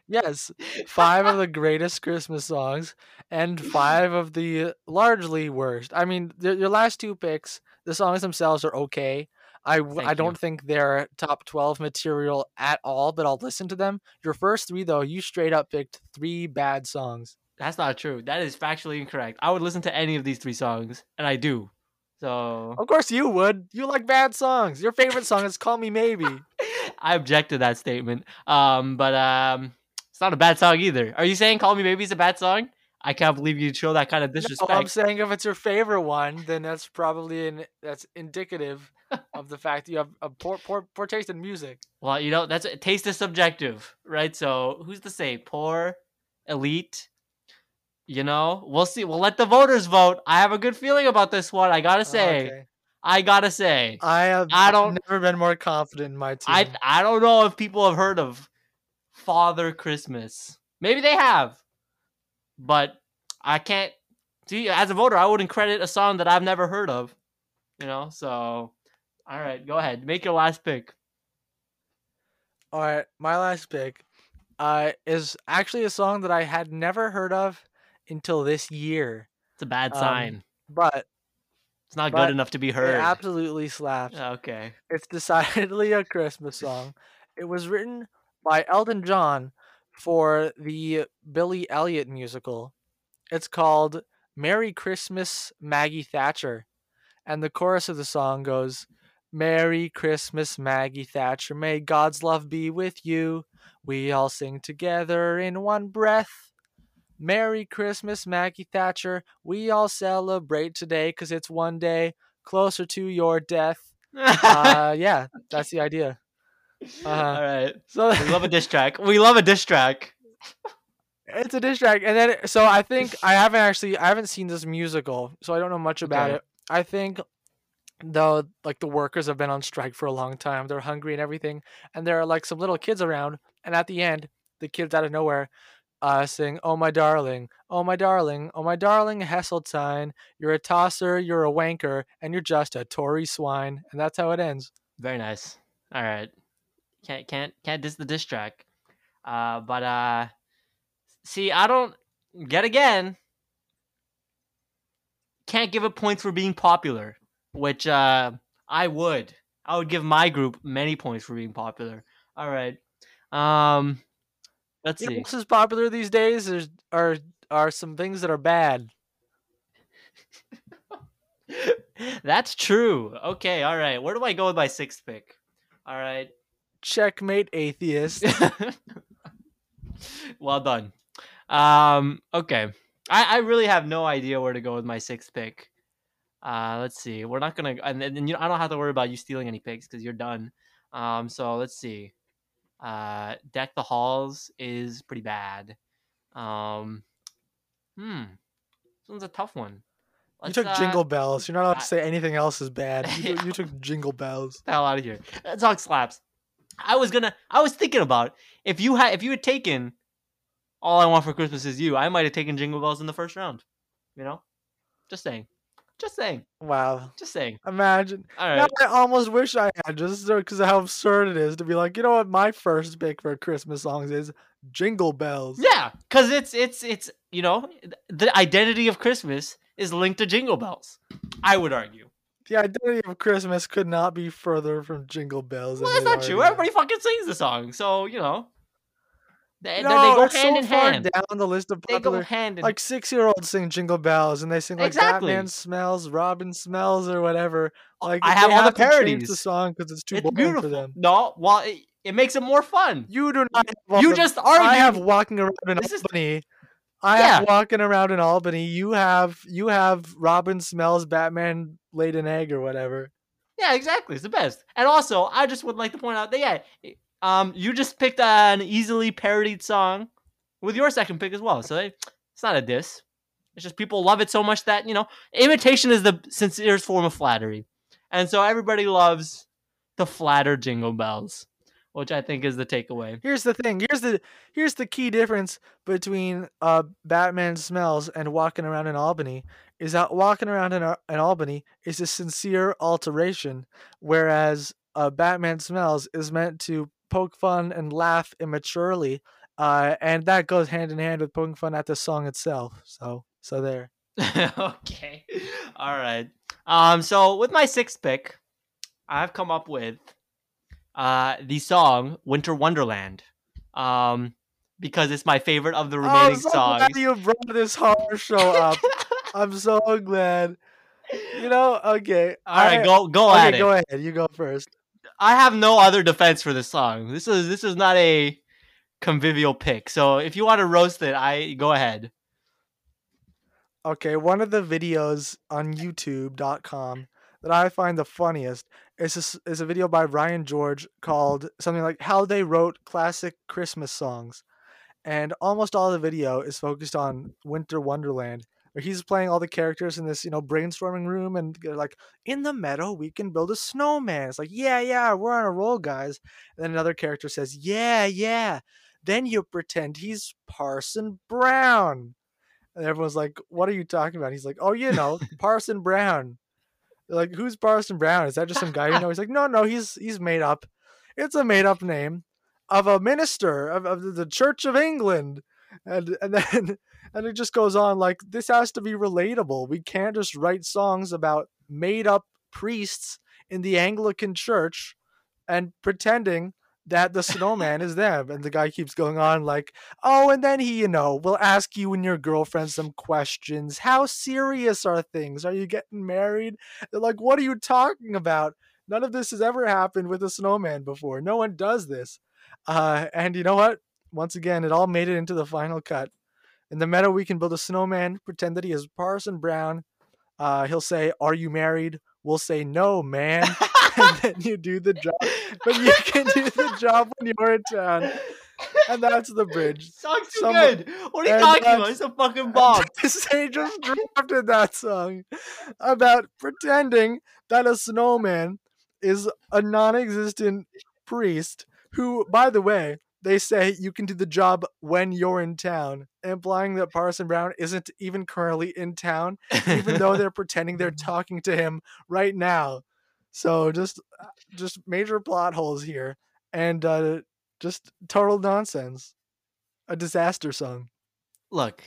Yes, five of the greatest Christmas songs and five of the largely worst. I mean, the, your last two picks, the songs themselves are okay. I, w- Thank I don't think they're top 12 material at all, but I'll listen to them. Your first three, though, you straight up picked three bad songs. that's not true? That is factually incorrect. I would listen to any of these three songs, and I do. So Of course you would. You like bad songs. Your favorite song is Call Me Maybe. [LAUGHS] I object to that statement. Um, but um, it's not a bad song either. Are you saying "Call Me Maybe" is a bad song? I can't believe you'd show that kind of No, disrespect. I'm saying if it's your favorite one, then that's probably an, that's indicative of the fact that you have a poor, poor, poor taste in music. Well, you know, that's taste is subjective, right? So who's to say poor, elite? You know, we'll see. We'll let the voters vote. I have a good feeling about this one. I gotta oh, say, Okay. I gotta say, I have I don't- never been more confident in my team. I I don't know if people have heard of Father Christmas. Maybe they have, but I can't. See, as a voter, I wouldn't credit a song that I've never heard of. You know, so all right, go ahead, make your last pick. All right, my last pick uh, is actually a song that I had never heard of until this year, It's a bad Um, sign. but It's not but good enough to be heard. absolutely slaps. Okay. It's decidedly a Christmas song. It was written by Elton John for the Billy Elliot musical. It's called Merry Christmas, Maggie Thatcher. And the chorus of the song goes, Merry Christmas, Maggie Thatcher. May God's love be with you. We all sing together in one breath. Merry Christmas, Maggie Thatcher. We all celebrate today because it's one day closer to your death. [LAUGHS] Uh, yeah, that's the idea. Uh-huh. All right. So We love a diss track. We love a diss track. it's a diss track, and then so I think I haven't actually I haven't seen this musical, so I don't know much about Okay. it. I think though, like the workers have been on strike for a long time, they're hungry and everything, and there are like some little kids around, and at the end, the kids out of nowhere. Uh, sing, oh my darling, oh my darling, oh my darling Heseltine, you're a tosser, you're a wanker, and you're just a Tory swine, and that's how it ends. Very nice. All right. Can't can't can't diss the diss track. Uh, but uh, see, I don't get again. Can't give it points for being popular, which uh, I would. I would give my group many points for being popular. All right. Um, let's You see. what else is popular these days? There's are are some things that are bad. [LAUGHS] That's true. Okay. All right. Where do I go with my sixth pick? All right. Checkmate, atheist. [LAUGHS] well done. Um, okay. I, I really have no idea where to go with my sixth pick. Uh, let's see. We're not gonna, and, and you, I don't have to worry about you stealing any picks because you're done. Um, so let's see. Uh, deck the halls is pretty bad. Um, hmm, this one's a tough one. You Let's, took uh, Jingle Bells. You're not allowed to say anything else is bad. You, took- you [LAUGHS] took Jingle Bells. the hell out of here. That song slaps. I was gonna. I was thinking about if you had if you had taken all I want for Christmas is you. I might have taken Jingle Bells in the first round. You know, just saying, just saying, Wow. just saying. Imagine. All Now. I almost wish I had just because of how absurd it is to be like, you know what? My first pick for Christmas songs is Jingle Bells. Yeah, because it's it's it's you know the identity of Christmas is linked to Jingle Bells. I would argue. The identity of Christmas could not be further from Jingle Bells. Well, that's not true. Everybody fucking sings the song, so you know. They, No, they go it's hand so in far hand. down the list of They go popular. hand in Like six year olds sing Jingle Bells and they sing like Exactly. Batman smells, Robin smells, or whatever. Like I have all the to the song because it's too It's boring beautiful. for them. No, well, it, it makes it more fun. You do not. Have You just I have walking around in This is- Albany. I Yeah. have walking around in Albany. You have you have Robin smells Batman laid an egg or whatever. Yeah, exactly. It's the best. And also, I just would like to point out that yeah, um, you just picked an easily parodied song with your second pick as well. So it's not a diss. It's just people love it so much that you know, imitation is the sincerest form of flattery, and so everybody loves to flatter Jingle Bells, which I think is the takeaway. Here's the thing. Here's the here's the key difference between uh Batman smells and walking around in Albany is that walking around in, in Albany is a sincere alteration, whereas uh, Batman smells is meant to poke fun and laugh immaturely, uh, and that goes hand in hand with poking fun at the song itself. So so there. [LAUGHS] okay. All right. Um so with my sixth pick, I've come up with uh the song Winter Wonderland. Um because it's my favorite of the remaining I'm so songs. glad you brought this horror show up. [LAUGHS] I'm so glad. You know, okay. All right, I- go go at Okay, it. go ahead. You go first. I have no other defense for this song. This is this is not a convivial pick. So if you want to roast it, I go ahead. Okay, one of the videos on YouTube.com that I find the funniest is this, is a video by Ryan George called something like "How They Wrote Classic Christmas Songs," and almost all the video is focused on Winter Wonderland, where he's playing all the characters in this you know brainstorming room, and they're like, "In the meadow, we can build a snowman." It's like, "Yeah, yeah, we're on a roll, guys." And then another character says, "Yeah, yeah." Then you pretend he's Parson Brown. And everyone's like, "What are you talking about?" He's like, "Oh, you know, [LAUGHS] Parson Brown." Like, "Who's Parson Brown? Is that just some guy you know?" He's like, "No, no, he's he's made up. It's a made up name of a minister of, of the Church of England." And and then [LAUGHS] and it just goes on like this has to be relatable. We can't just write songs about made up priests in the Anglican Church and pretending that the snowman is them. And the guy keeps going on like, Oh, and then he, you know, will ask you and your girlfriend some questions. How serious are things? Are you getting married? They're like, What are you talking about? None of this has ever happened with a snowman before. No one does this. Uh, and you know what? Once again, it all made it into the final cut. In the meadow, we can build a snowman, pretend that he is Parson Brown. Uh, he'll say, Are you married? We'll say, No, man. [LAUGHS] [LAUGHS] and then you do the job. But you can do the job when you're in town. And that's the bridge. [LAUGHS] Song's too good. What are you talking about? It's a fucking bomb. [LAUGHS] they just drafted that song about pretending that a snowman is a non-existent priest who, by the way, they say you can do the job when you're in town, implying that Parson Brown isn't even currently in town, even though they're pretending they're talking to him right now. So just, uh, just major plot holes here, and uh, just total nonsense. A disaster song. Look,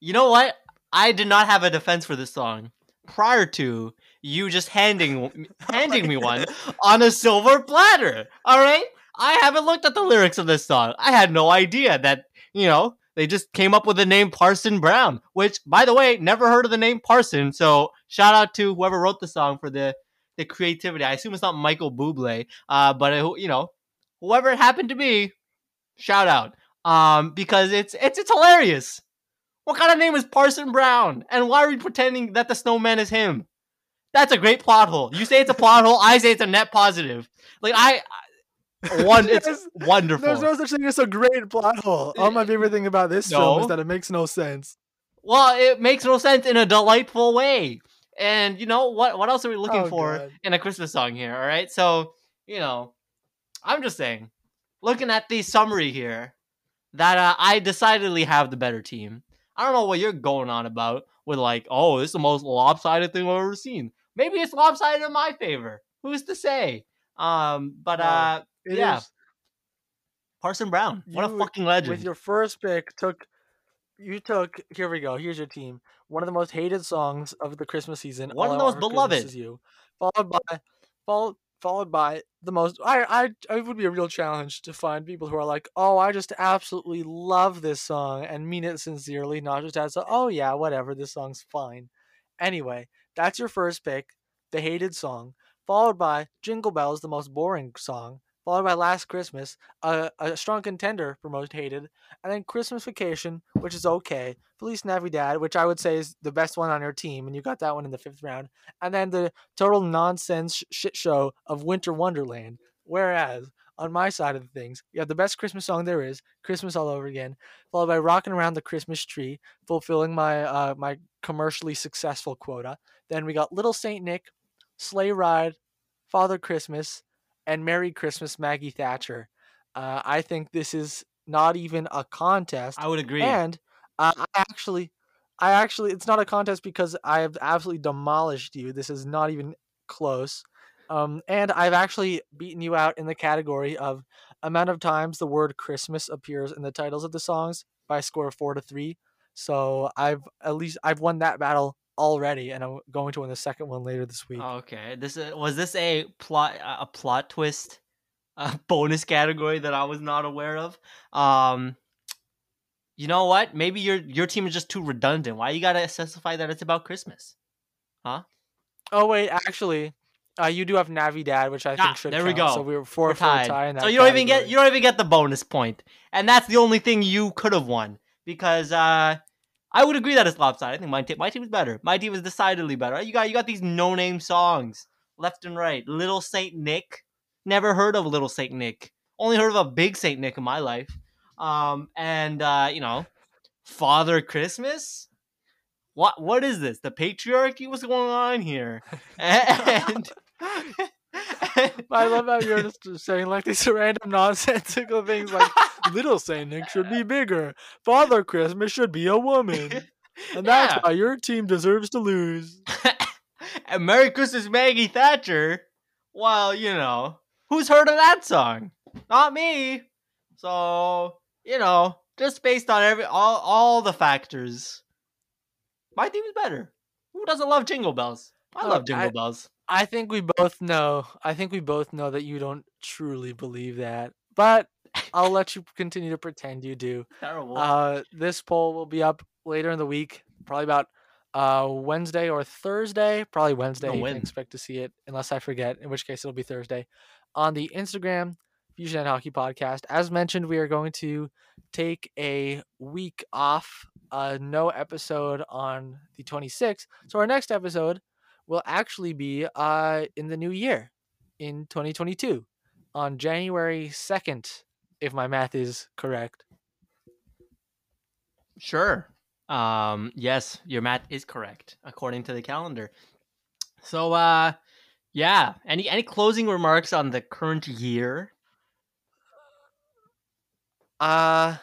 you know what? I did not have a defense for this song prior to you just handing [LAUGHS] handing me one on a silver platter. All right, I haven't looked at the lyrics of this song. I had no idea that you know they just came up with the name Parson Brown, which, by the way, never heard of the name Parson. So shout out to whoever wrote the song for the the creativity. I assume it's not Michael Bublé, uh, but uh, you know, whoever it happened to be, shout out um, because it's it's it's hilarious. What kind of name is Parson Brown? And why are we pretending that the snowman is him? That's a great plot hole. You say it's a plot hole. I say it's a net positive. Like I, I one, [LAUGHS] it's There's- wonderful. There's no such thing as a great plot hole. All my favorite thing about this film is that it makes no sense. well, it makes no sense in a delightful way. And you know what? What else are we looking Oh, for God. in a Christmas song here? All right, so you know, I'm just saying, looking at the summary here, that uh, I decidedly have the better team. I don't know what you're going on about with like, oh, this is the most lopsided thing I've ever seen. Maybe it's lopsided in my favor. Who's to say? Um, but uh, Yeah. is- Parson Brown, what a fucking legend. with your first pick took you took here we go. Here's your team. One of the most hated songs of the Christmas season. One of the most Want for Christmas beloved. Is you, followed by followed followed by the most. I I it would be a real challenge to find people who are like, oh, I just absolutely love this song and mean it sincerely, not just as a, oh yeah, whatever, this song's fine. Anyway, that's your first pick, the hated song, followed by Jingle Bells, the most boring song, followed by Last Christmas, a, a strong contender for most hated, and then Christmas Vacation, which is okay, Feliz Navidad, which I would say is the best one on your team, and you got that one in the fifth round, and then the total nonsense shit show of Winter Wonderland. Whereas on my side of the things, you have the best Christmas song there is, Christmas All Over Again, followed by Rocking Around the Christmas Tree, fulfilling my uh, my commercially successful quota. Then we got Little Saint Nick, Sleigh Ride, Father Christmas, and Merry Christmas, Maggie Thatcher. Uh, I think this is not even a contest. I would agree. And uh, I actually, I actually, it's not a contest because I have absolutely demolished you. This is not even close. Um, and I've actually beaten you out in the category of amount of times the word Christmas appears in the titles of the songs by a score of four to three. So I've at least I've won that battle already, and I'm going to win the second one later this week. Okay, this is, was this a plot a plot twist, a [LAUGHS] bonus category that I was not aware of. Um, you know what? Maybe your your team is just too redundant. Why you gotta specify that it's about Christmas? Huh? Oh wait, actually, uh, you do have Navidad, which I Ah, think should there we go. So we were four We're for a tied. tie. So you don't even get you don't even get the bonus point, and that's the only thing you could have won because uh, I would agree that it's lopsided. I think my team my team is better. My team is decidedly better. You got you got these no name songs left and right. Little Saint Nick, never heard of Little Saint Nick. Only heard of a Big Saint Nick in my life. Um, and uh, you know, Father Christmas. What what is this? The patriarchy? What's going on here? [LAUGHS] And [LAUGHS] I love how you're just saying like these [LAUGHS] random nonsensical things like [LAUGHS] Little Saint Nick should be bigger, Father Christmas should be a woman, [LAUGHS] and that's Yeah. why your team deserves to lose. and Merry Christmas, Maggie Thatcher. Well, you know, who's heard of that song? Not me. So, you know, just based on every all all the factors, my team is better. Who doesn't love Jingle Bells? I Oh, love Jingle I- Bells. I think we both know. I think we both know that you don't truly believe that, but I'll let you continue to pretend you do. [LAUGHS] Terrible. Uh, this poll will be up later in the week, probably about uh, Wednesday or Thursday. Probably Wednesday. Win. can expect to see it, unless I forget, in which case it'll be Thursday. On the Instagram, Fusion and Hockey Podcast. As mentioned, we are going to take a week off. Uh, no episode on the 26th. So our next episode will actually be uh, in the new year, in 2022, on January 2nd, if my math is correct. Sure. Um, yes, your math is correct according to the calendar. So, uh, yeah. Any any closing remarks on the current year? Uh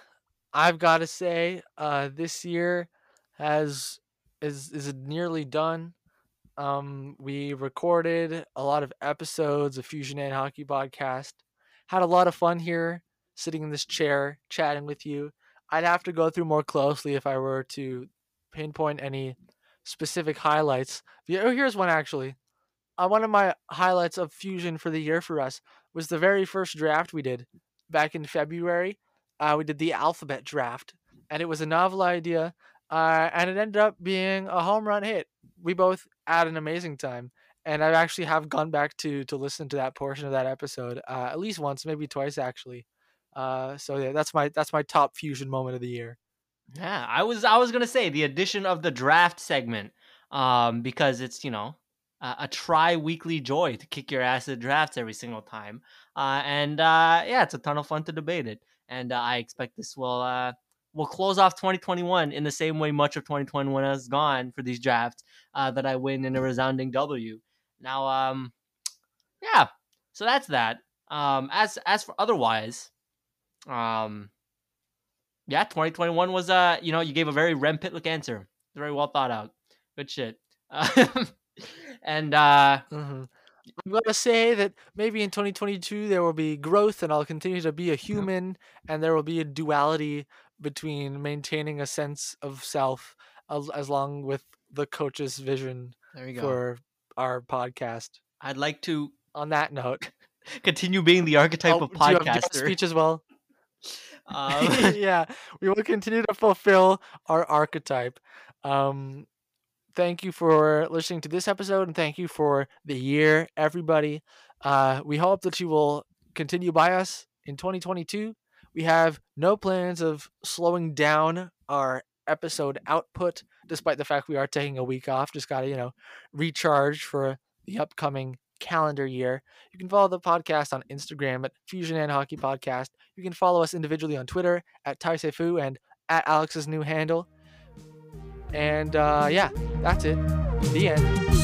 I've got to say, uh, this year has is is nearly done. Um, we recorded a lot of episodes of Fusion and Hockey Podcast. Had a lot of fun here, sitting in this chair, chatting with you. I'd have to go through more closely if I were to pinpoint any specific highlights. Oh, here's one actually. Uh, one of my highlights of Fusion for the year for us was the very first draft we did back in February uh, we did the alphabet draft, and it was a novel idea, uh, and it ended up being a home run hit. We both had an amazing time, and I actually have gone back to to listen to that portion of that episode uh, at least once, maybe twice actually. Uh, so yeah, that's my that's my top fusion moment of the year. Yeah, I was I was gonna say the addition of the draft segment, um, because it's you know a, a tri weekly joy to kick your ass at drafts every single time, uh, and uh, yeah, it's a ton of fun to debate it and uh, I expect this will will close off 2021 in the same way much of 2021 has gone for these drafts uh, that I win in a resounding W. Now, um, yeah, so that's that. Um, as as for otherwise, um, yeah, 2021 was uh, you know, you gave a very Rem Pitlick answer, very well thought out, good shit. [LAUGHS] and uh, mm-hmm. I'm gonna say that maybe in 2022 there will be growth, and I'll continue to be a human, yep. and there will be a duality between maintaining a sense of self, as, long with the coach's vision there you go. for our podcast. I'd like to, on that note, [LAUGHS] continue being the archetype oh, of podcaster. Do you have, speech as well. [LAUGHS] [LAUGHS] Um, yeah, we will continue to fulfill our archetype. Um, thank you for listening to this episode and thank you for the year, everybody. Uh, we hope that you will continue by us in 2022. We have no plans of slowing down our episode output, despite the fact we are taking a week off. Just got to, you know, recharge for the upcoming calendar year. You can follow the podcast on Instagram at Fusion and Hockey Podcast. You can follow us individually on Twitter at Taisefu and at Alex's new handle and uh, yeah, that's it. The end.